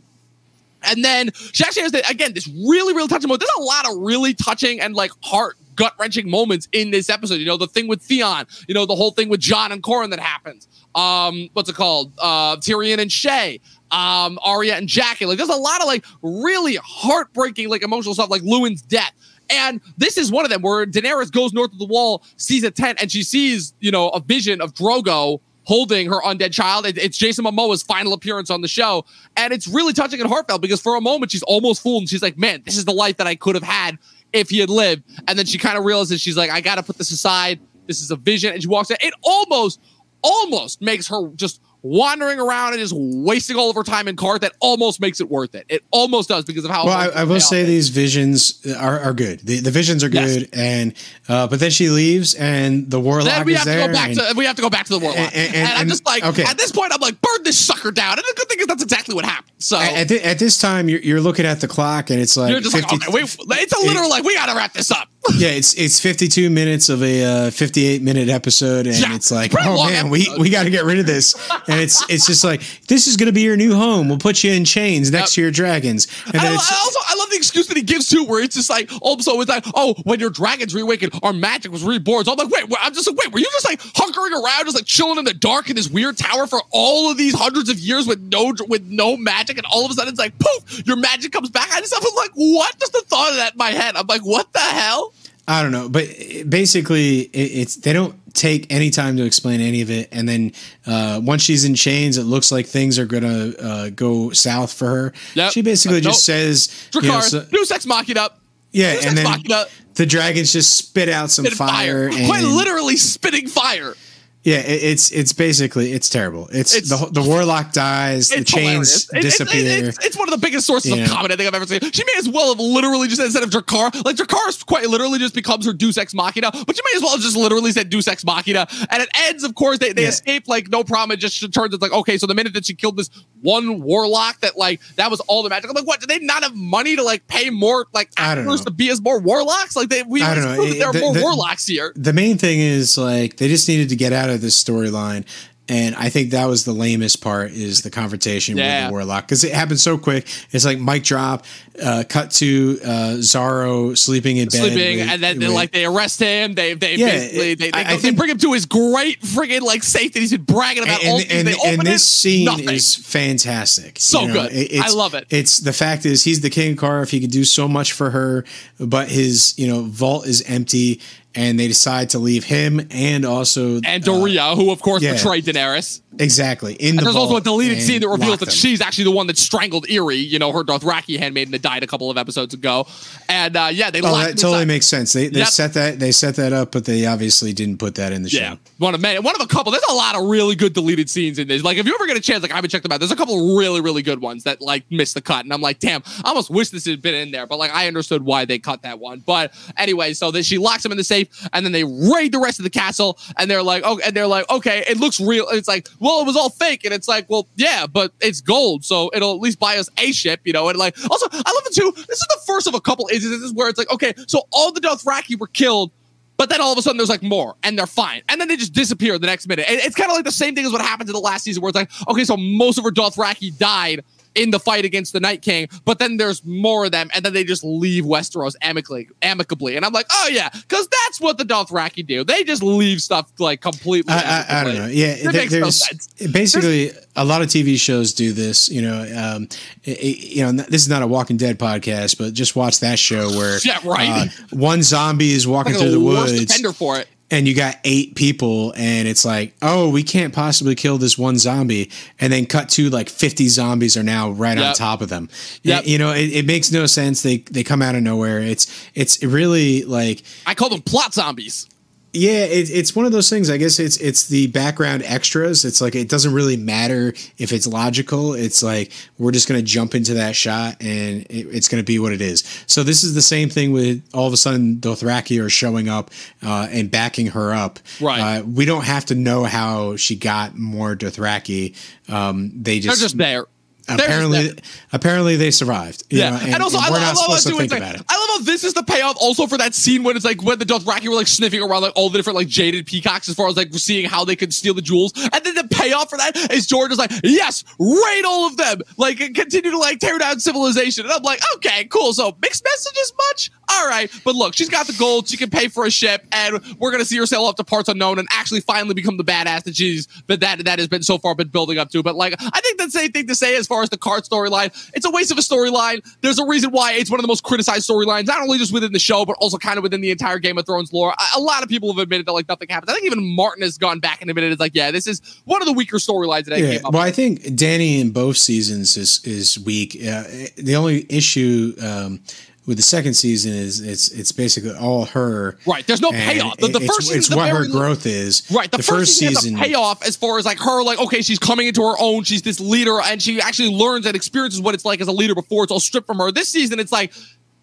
And then she actually has the, again this really, really touching moment. There's a lot of really touching and like heart gut wrenching moments in this episode. You know, the thing with Theon, you know, the whole thing with Jon and Qhorin that happens. Um, what's it called? Uh, Tyrion and Shae Um, Arya and Jaqen. Like, there's a lot of like really heartbreaking, like emotional stuff, like Luwin's death. And this is one of them where Daenerys goes north of the wall, sees a tent, and she sees, you know, a vision of Drogo holding her undead child. It's Jason Momoa's final appearance on the show, and it's really touching and heartfelt because for a moment she's almost fooled, and she's like, "Man, this is the life that I could have had if he had lived." And then she kind of realizes she's like, "I got to put this aside. This is a vision," and she walks in. It almost, almost makes her just wandering around and just wasting all of her time in Qarth that almost makes it worth it. It almost does because of how. Well, I, I will say these visions are, are good. The, the visions are good, yes. and uh, but then she leaves, and the warlock then we is have there. To go back and, to, we have to go back to the warlock, and, and, and I'm just like, okay. at this point, I'm like, burn this sucker down. And the good thing is that's exactly what happened. So at, th- at this time, you're, you're looking at the clock, and it's like you're just 50, like, okay, wait, it's a literal it, like we got to wrap this up. [LAUGHS] yeah, it's it's 52 minutes of a uh, 58 minute episode, and yeah, it's like, oh man, episode. we we got to get rid of this, [LAUGHS] and it's it's just like this is going to be your new home. We'll put you in chains next to your dragons. And I, I, also I love the excuse that he gives too, where it's just like, also it's like, oh, when your dragons reawakened, our magic was reborn. So I'm like, wait, wait, I'm just like, wait, were you just like hunkering around, just like chilling in the dark in this weird tower for all of these hundreds of years with no with no magic, and all of a sudden it's like, poof, your magic comes back. I just I'm like, what? Just the thought of that in my head. I'm like, what the hell? I don't know, but basically, it's they don't take any time to explain any of it, and then uh, once she's in chains, it looks like things are gonna uh, go south for her. Yep. She basically uh, just says, Dracarys, you know, so, Deus Ex Machina. Yeah, and then the dragons just spit out some spit fire, fire. quite literally spitting fire. Yeah, it's it's basically it's terrible. It's, it's the the warlock dies, the chains hilarious. disappear. It's, it's, one of the biggest sources of comedy I think I've ever seen. She may as well have literally just said instead of Dracarys, like Dracarys quite literally just becomes her Deus Ex Machina, but you may as well just literally said Deus Ex Machina. And it ends, of course, they, they yeah. escape like no problem. It just turns it's like okay, so the minute that she killed this one warlock, that like that was all the magic. I'm like, what? Did they not have money to like pay more like actors to be as more warlocks? Like they we I don't know. there are more the, warlocks here. The main thing is like they just needed to get out of this storyline. And I think that was the lamest part is the confrontation yeah. with the warlock because it happened so quick. It's like mic drop, uh, cut to uh, Xaro sleeping in bed, sleeping, and then with, like they arrest him. They they yeah, basically they, they, I, go, I they bring him to his great friggin' like safe that he's been bragging about. And, all and, and, and this scene nothing. is fantastic. So you know, good, it, I love it. It's the fact is he's the king of Qarth. He could do so much for her, but his you know vault is empty and they decide to leave him and also and Doreah, uh, who of course yeah, betrayed Daenerys. Exactly. In and the there's also a deleted scene that reveals that them. she's actually the one that strangled Irri. You know, her Dothraki handmaiden that died a couple of episodes ago. And uh, yeah, they. Oh, that totally inside. makes sense. They, they yep. set that they set that up, but they obviously didn't put that in the show. Yeah, one of many, one of a couple. There's a lot of really good deleted scenes in this. Like, if you ever get a chance, like I haven't checked them out. There's a couple really really good ones that like missed the cut, and I'm like, damn, I almost wish this had been in there. But like, I understood why they cut that one. But anyway, so then she locks him in the safe, and then they raid the rest of the castle, and they're like, oh, and they're like, okay, it looks real. It's like, well, it was all fake and it's like, well, yeah, but it's gold, so it'll at least buy us a ship, you know. And like, also, I love it too. This is the first of a couple instances where it's like, okay, so all the Dothraki were killed. But then all of a sudden there's like more and they're fine. And then they just disappear the next minute. it's kind of like the same thing as what happened to the last season where it's like, okay, so most of her Dothraki died in the fight against the Night King, but then there's more of them, and then they just leave Westeros amicably. amicably. And I'm like, oh yeah, because that's what the Dothraki do. They just leave stuff like completely. I, I, I don't know. Yeah, it makes no sense. Basically, there's, a lot of TV shows do this. You know, um, it, you know, this is not a Walking Dead podcast, but just watch that show where [LAUGHS] yeah, right. Uh, one zombie is walking like through the, the woods. for it and you got eight people and it's like oh we can't possibly kill this one zombie. And then cut to like 50 zombies are now right yep. on top of them. Yep. you know it, it, makes no sense. They they come out of nowhere. It's it's really like i call them plot zombies yeah, it, it's one of those things. I guess it's it's the background extras. It's like it doesn't really matter if it's logical. It's like we're just going to jump into that shot and it, it's going to be what it is. So this is the same thing with all of a sudden Dothraki are showing up uh, and backing her up. Right. Uh, we don't have to know how she got more Dothraki. Um, they just they're just there apparently apparently they survived yeah. know, and, and, also and I, love, I love how like, I love how this is the payoff also for that scene when it's like when the Dothraki were like sniffing around like all the different like jaded peacocks as far as like seeing how they could steal the jewels. And then the payoff for that is George is like yes raid all of them! Like continue to like tear down civilization. And I'm like okay cool. So mixed messages much all right, but look, she's got the gold. She can pay for a ship, and we're gonna see her sail off to parts unknown and actually finally become the badass that she's but that that has been so far been building up to. But like, I think that's the same thing to say as far as the Qarth storyline. It's a waste of a storyline. There's a reason why it's one of the most criticized storylines, not only just within the show, but also kind of within the entire Game of Thrones lore. A, a lot of people have admitted that like nothing happens. I think even Martin has gone back and admitted it's like, yeah, this is one of the weaker storylines that I yeah, Well, I think Dany in both seasons is is weak. Uh, the only issue. Um, with the second season is it's it's basically all her. Right. There's no payoff. The, the it's, first it's what her growth is. Right. The, the first, first, season, season payoff as far as like her like okay she's coming into her own. She's this leader and she actually learns and experiences what it's like as a leader before it's all stripped from her. This season it's like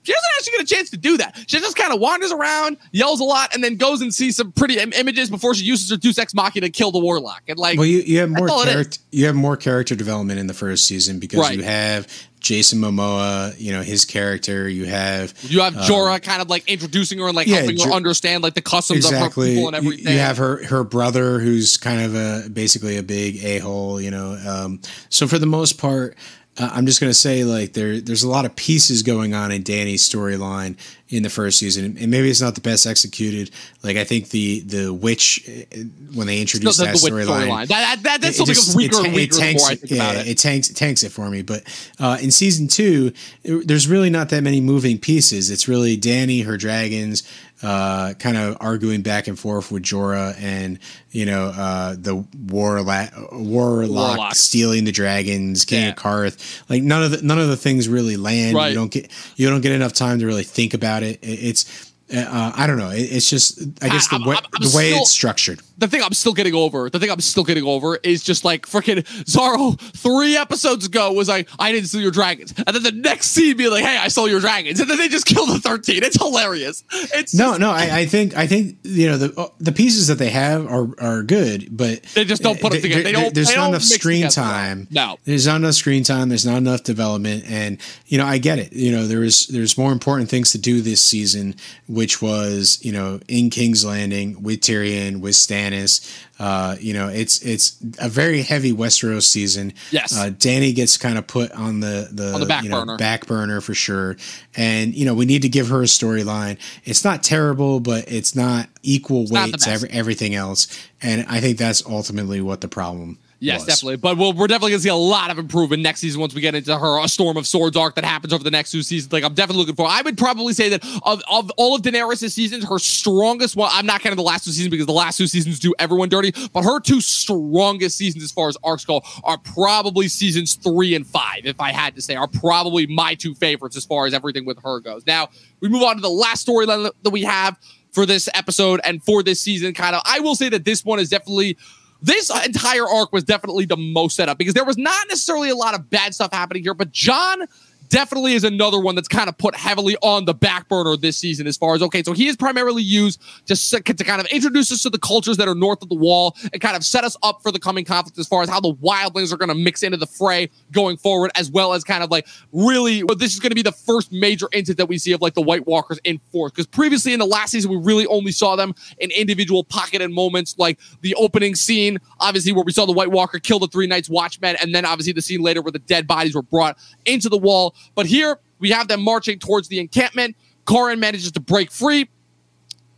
she doesn't actually get a chance to do that. She just kind of wanders around, yells a lot, and then goes and sees some pretty Im- images before she uses her Deus Ex Machina to kill the Warlock. And like, well, you, you have more character. You have more character development in the first season because right. you have Jason Momoa, you know his character. You have you have Jorah um, kind of like introducing her and like yeah, helping her understand like the customs exactly. of her people and everything. You, you have her her brother who's kind of a basically a big a hole. You know, um, so for the most part, uh, I'm just gonna say like there there's a lot of pieces going on in Dany's storyline in the first season, and maybe it's not the best executed. Like I think the the witch uh, when they introduced that storyline, story that, that, that still becomes weaker it, weaker. It tanks, yeah, it. it. tanks tanks it for me. But uh, in season two, it, there's really not that many moving pieces. It's really Dany, her dragons, uh, kind of arguing back and forth with Jorah and you know uh, the warlock, warlock, warlock stealing the dragons, King yeah. of Qarth. Like none of the none of the things really land. Right. You don't get you don't get enough time to really think about it. It's uh, I don't know. It, it's just I guess the, I, way, I'm, I'm the way still, it's structured. The thing I'm still getting over. The thing I'm still getting over is just like freaking Xaro three episodes ago was like I didn't steal your dragons, and then the next scene be like, hey, I stole your dragons, and then they just kill the thirteen. It's hilarious. It's no, no. I, I, think I think you know the uh, the pieces that they have are are good, but they just don't put them together. They don't. There's they not don't enough screen time. No, there's not enough screen time. There's not enough development, and you know I get it. You know there is there's more important things to do this season, which was you know, in King's Landing with Tyrion, with Stannis. Uh, you know, it's it's a very heavy Westeros season. Yes, uh, Dany gets kind of put on the the, on the back you know, burner. back burner for sure, and you know we need to give her a storyline. It's not terrible, but it's not equal it's weight not to every, everything else, and I think that's ultimately what the problem Yes, was. definitely. But we we are definitely gonna see a lot of improvement next season once we get into her a Storm of Swords arc that happens over the next two seasons. Like I'm definitely looking for. I would probably say that of, of all of Daenerys' seasons, her strongest one. I'm not counting the last two seasons because the last two seasons do everyone dirty. But her two strongest seasons as far as arcs go are probably seasons three and five. If I had to say, are probably my two favorites as far as everything with her goes. Now we move on to the last storyline that we have for this episode and for this season. Kind of, I will say that this one is definitely this entire arc was definitely the most set up because there was not necessarily a lot of bad stuff happening here, but Jon definitely is another one that's kind of put heavily on the back burner this season as far as okay so he is primarily used to, to kind of introduce us to the cultures that are north of the wall and kind of set us up for the coming conflict as far as how the wildlings are going to mix into the fray going forward as well as kind of like really well, this is going to be the first major incident that we see of like the white walkers in force. Because previously in the last season we really only saw them in individual pocketed moments like the opening scene obviously where we saw the white walker kill the three Night's Watchmen and then obviously the scene later where the dead bodies were brought into the wall but here we have them marching towards the encampment. Qhorin manages to break free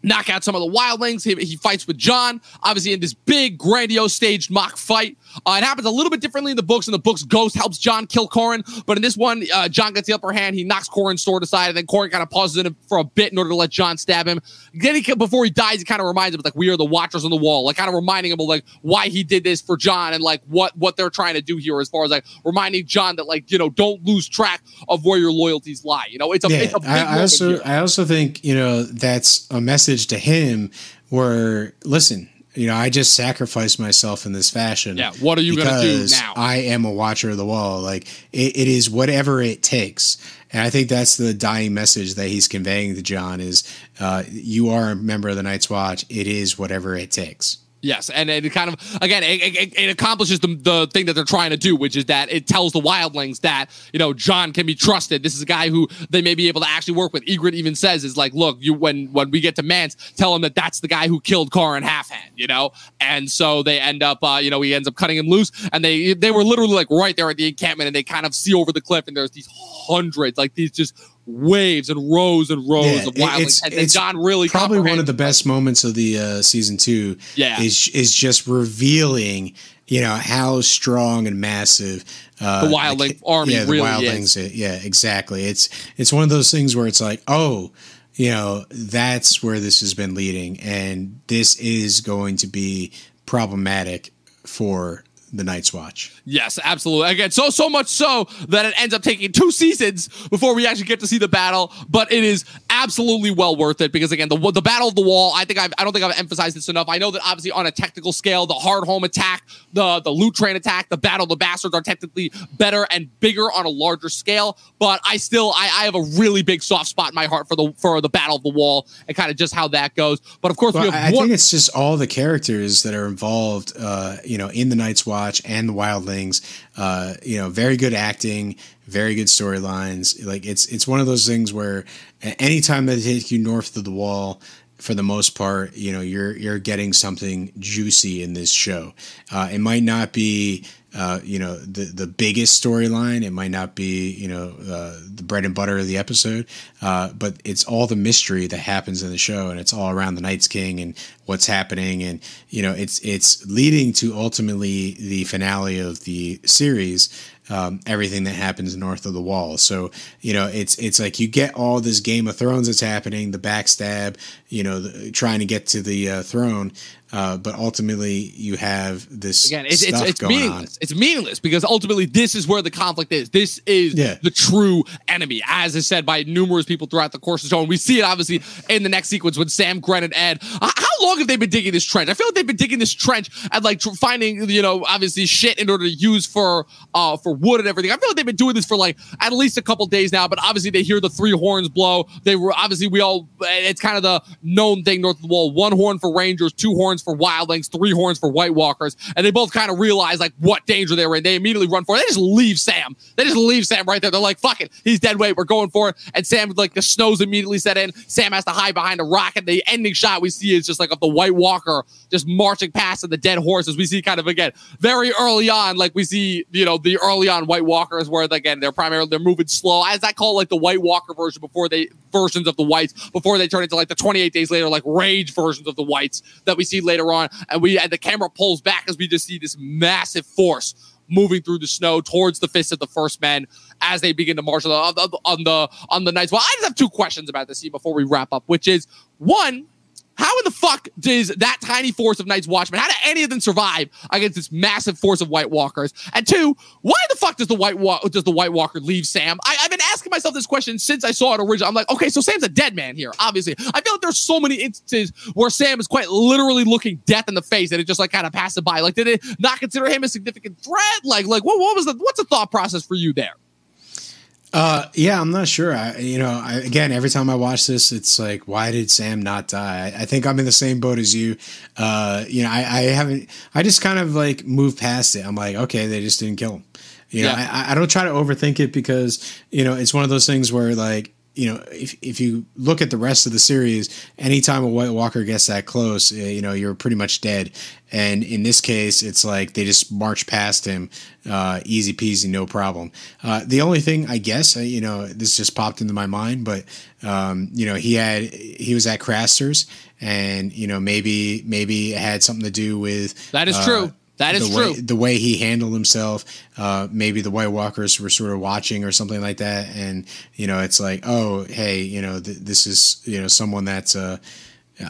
knock out some of the wildlings. He, he fights with Jon, obviously in this big, grandiose staged mock fight. Uh, it happens a little bit differently in the books. In the books, Ghost helps Jon kill Qhorin, but in this one, uh, Jon gets the upper hand. He knocks Qhorin's sword aside, and then Qhorin kind of pauses in for a bit in order to let Jon stab him. Then he, before he dies, he kind of reminds him like we are the Watchers on the Wall, like kind of reminding him of like why he did this for Jon and like what what they're trying to do here, as far as like reminding Jon that like you know don't lose track of where your loyalties lie. You know, it's a, yeah, it's a big I, I also here. I also think you know that's a message to him where listen you know, I just sacrificed myself in this fashion. Yeah. What are you going to do now? I am a watcher of the wall. Like it, it is whatever it takes. And I think that's the dying message that he's conveying to Jon is, uh, you are a member of the Night's Watch. It is whatever it takes. Yes, and it kind of again it, it, it accomplishes the, the thing that they're trying to do, which is that it tells the wildlings that you know Jon can be trusted. This is a guy who they may be able to actually work with. Ygritte even says is like, look, you when when we get to Mance, tell him that that's the guy who killed Qhorin Halfhand, you know. And so they end up, uh, you know, he ends up cutting him loose, and they they were literally like right there at the encampment, and they kind of see over the cliff, and there's these hundreds, like these just waves and rows and rows Yeah, of wildlings, it's- and then Jon really probably one of the best moments of the uh, season two. Yeah. is is just revealing, you know, how strong and massive uh, The wildling army yeah, the really wildlings, i- Yeah, exactly. It's it's one of those things where it's like, oh, you know, that's where this has been leading, and this is going to be problematic for the Night's Watch. Yes, absolutely. Again, so so much so that it ends up taking two seasons before we actually get to see the battle. But it is absolutely well worth it because again, the the battle of the wall. I think I've, I don't think I've emphasized this enough. I know that obviously on a technical scale, the Hardhome attack, the the loot train attack, the battle of the bastards are technically better and bigger on a larger scale. But I still I, I have a really big soft spot in my heart for the for the battle of the wall and kind of just how that goes. But of course, Well, we have I I think it's just all the characters that are involved, uh, you know, in the Night's Watch and the Wildlings. Uh, you know, very good acting, very good storylines. Like it's it's one of those things where anytime they take you north of the wall, for the most part, you know, you're you're getting something juicy in this show. Uh, it might not be. Uh, you know the the biggest storyline. It might not be you know uh, the bread and butter of the episode, uh, but it's all the mystery that happens in the show, and it's all around the Night's King and what's happening, and you know it's it's leading to ultimately the finale of the series. Um, everything that happens north of the wall. So you know, it's it's like you get all this Game of Thrones that's happening, the backstab, you know, the, trying to get to the uh, throne, uh, but ultimately you have this Again, it's, it's, it's going on. meaningless. It's meaningless because ultimately this is where the conflict is. This is Yeah. the true enemy, as is said by numerous people throughout the course of the show. And we see it obviously in the next sequence when Sam, Grenn, and Edd. How long have they been digging this trench? I feel like they've been digging this trench and like tr- finding, you know, obviously shit in order to use for uh for wood and everything. I feel like they've been doing this for like at least a couple days now. But obviously they hear the three horns blow. They were obviously we all. It's kind of the known thing north of the wall. One horn for Rangers, two horns for Wildlings, three horns for White Walkers, and they both kind of realize like what danger they were in. They immediately run for it. They just leave Sam. They just leave Sam right there. They're like, "Fuck it, he's dead weight. We're going for it." And Sam, like the snows immediately set in. Sam has to hide behind a rock, and the ending shot we see is just like of the White Walker just marching past and the dead horses. We see kind of again very early on, like we see you know the early on White Walkers where again they're primarily they're moving slow, as I call like the White Walker version before they versions of the whites before they turn into like the 28 days later like rage versions of the whites that we see later on. And we and the camera pulls back as we just see this massive force moving through the snow towards the fists of the first men as they begin to march on the on the on the, on the knights well i just have two questions about this scene before we wrap up which is one how in the fuck does that tiny force of Night's Watchmen, how do any of them survive against this massive force of White Walkers? And two, why the fuck does the White Wa- does the White Walker leave Sam? I, I've been asking myself this question since I saw it originally. I'm like, okay, so Sam's a dead man here, obviously. I feel like there's so many instances where Sam is quite literally looking death in the face and it just like kind of passes by. Like, did it not consider him a significant threat? Like, like what, what was the what's the thought process for you there? Uh, yeah, I'm not sure. I, you know, I, again, every time I watch this, it's like, why did Sam not die? I, I think I'm in the same boat as you. Uh, you know, I, I haven't. I just kind of like moved past it. I'm like, okay, they just didn't kill him. You know, Yeah. I, I don't try to overthink it because you know it's one of those things where like you know if if you look at the rest of the series, anytime a White Walker gets that close, uh, you know you're pretty much dead. And in this case, it's like they just march past him, uh, easy peasy, no problem. Uh, the only thing I guess, uh, you know, this just popped into my mind, but um, you know, he had he was at Craster's, and you know, maybe maybe it had something to do with That is uh, true. That is the way, true. the way he handled himself. Uh, maybe the White Walkers were sort of watching or something like that, and you know, it's like, oh, hey, you know, th- this is you know someone that's. Uh,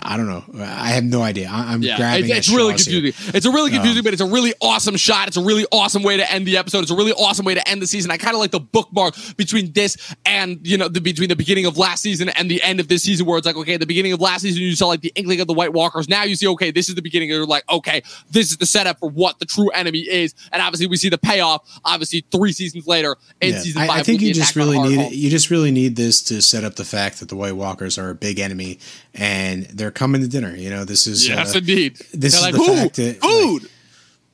I don't know. I have no idea. I- I'm Yeah, grabbing. it's, it's really straws here. confusing. It's a really um, confusing, but it's a really awesome shot. It's a really awesome way to end the episode. It's a really awesome way to end the season. I kind of like the bookmark between this and you know the between the beginning of last season and the end of this season, where it's like, okay, the beginning of last season you saw like the inkling of the White Walkers. Now you see, okay, this is the beginning. You're like, okay, this is the setup for what the true enemy is, and obviously we see the payoff. Obviously, three seasons later in Yeah, season I- five, I, think you just really need you just really need this to set up the fact that the White Walkers are a big enemy and they're coming to dinner. You know, this is Yes, uh, indeed. this They're is like, the fact that, food.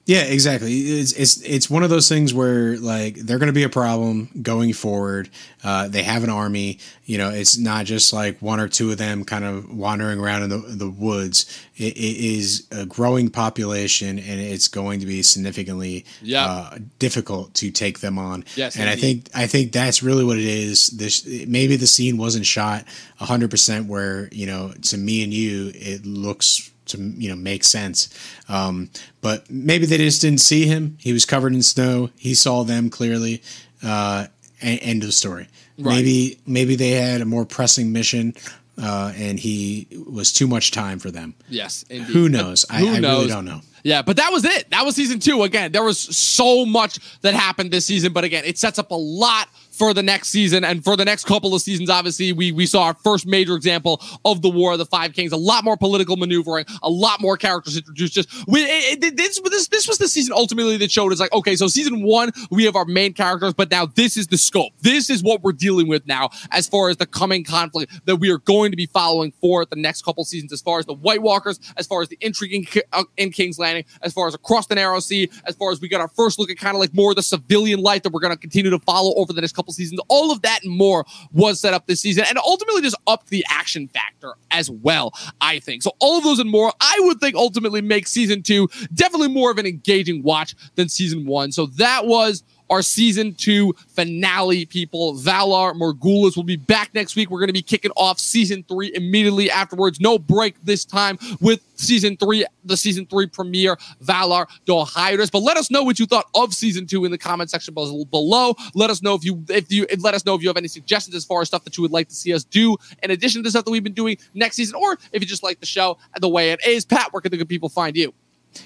Yeah, exactly. It's it's it's one of those things where like they're going to be a problem going forward. Uh, they have an army. You know, it's not just like one or two of them kind of wandering around in the the woods. it, it is a growing population, and it's going to be significantly Yeah. uh, difficult to take them on. Yes, and I think I think that's really what it is. This maybe the scene wasn't shot hundred percent where you know to me and you it looks to you know make sense. Um, but maybe they just didn't see him. He was covered in snow. He saw them clearly. Uh, and, end of the story. Right. Maybe maybe they had a more pressing mission. Uh, and he was too much time for them. Yes, indeed. Who knows? I, Who I knows? really don't know. Yeah, but that was it. That was season two. Again, there was so much that happened this season, but again, it sets up a lot for the next season and for the next couple of seasons. Obviously, we we saw our first major example of the War of the Five Kings. A lot more political maneuvering, a lot more characters introduced. Just we, it, it, this this this was the season ultimately that showed us like okay, so season one we have our main characters, but now this is the scope. This is what we're dealing with now as far as the coming conflict that we are going to be following for the next couple seasons. As far as the White Walkers, as far as the intrigue in, uh, in King's Landing, as far as across the Narrow Sea, as far as we got our first look at kind of like more of the civilian life that we're going to continue to follow over the next couple seasons. All of that and more was set up this season, and ultimately just upped the action factor as well. I think so. All of those and more, I would think ultimately make season two definitely more of an engaging watch than season one. So that was our season two finale, people. Valar Morghulis will be back next week. We're going to be kicking off season three immediately afterwards. No break this time with season three, the season three premiere, Valar Dohaeris. But let us know what you thought of season two in the comment section below. Let us know if you if you let us know if you have any suggestions as far as stuff that you would like to see us do in addition to the stuff that we've been doing next season, or if you just like the show the way it is. Pat, where can the good people find you?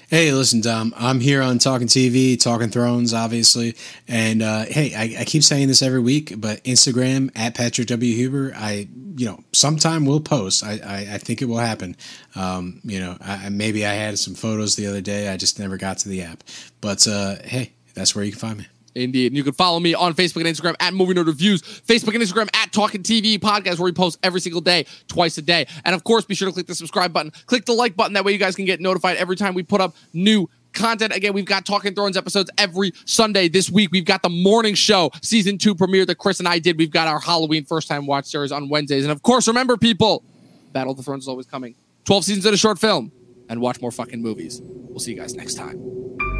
Hey, listen, Dom. I'm here on Talking TV, Talking Thrones, obviously, and uh, hey, I, I keep saying this every week, but Instagram at Patrick W Huber. I, you know, sometime we'll post. I, I, I think it will happen. Um, you know, I- maybe I had some photos the other day. I just never got to the app, but uh, hey, that's where you can find me. Indeed. And you can follow me on Facebook and Instagram at Movie Nerd Reviews, Facebook and Instagram at Talking TV Podcast, where we post every single day, twice a day. And of course, be sure to click the subscribe button, click the like button. That way, you guys can get notified every time we put up new content. Again, we've got Talking Thrones episodes every Sunday. This week, we've got the morning show, season two premiere that Chris and I did. We've got our Halloween first time watch series on Wednesdays. And of course, remember, people, Battle of the Thrones is always coming. 12 seasons in a short film, and watch more fucking movies. We'll see you guys next time.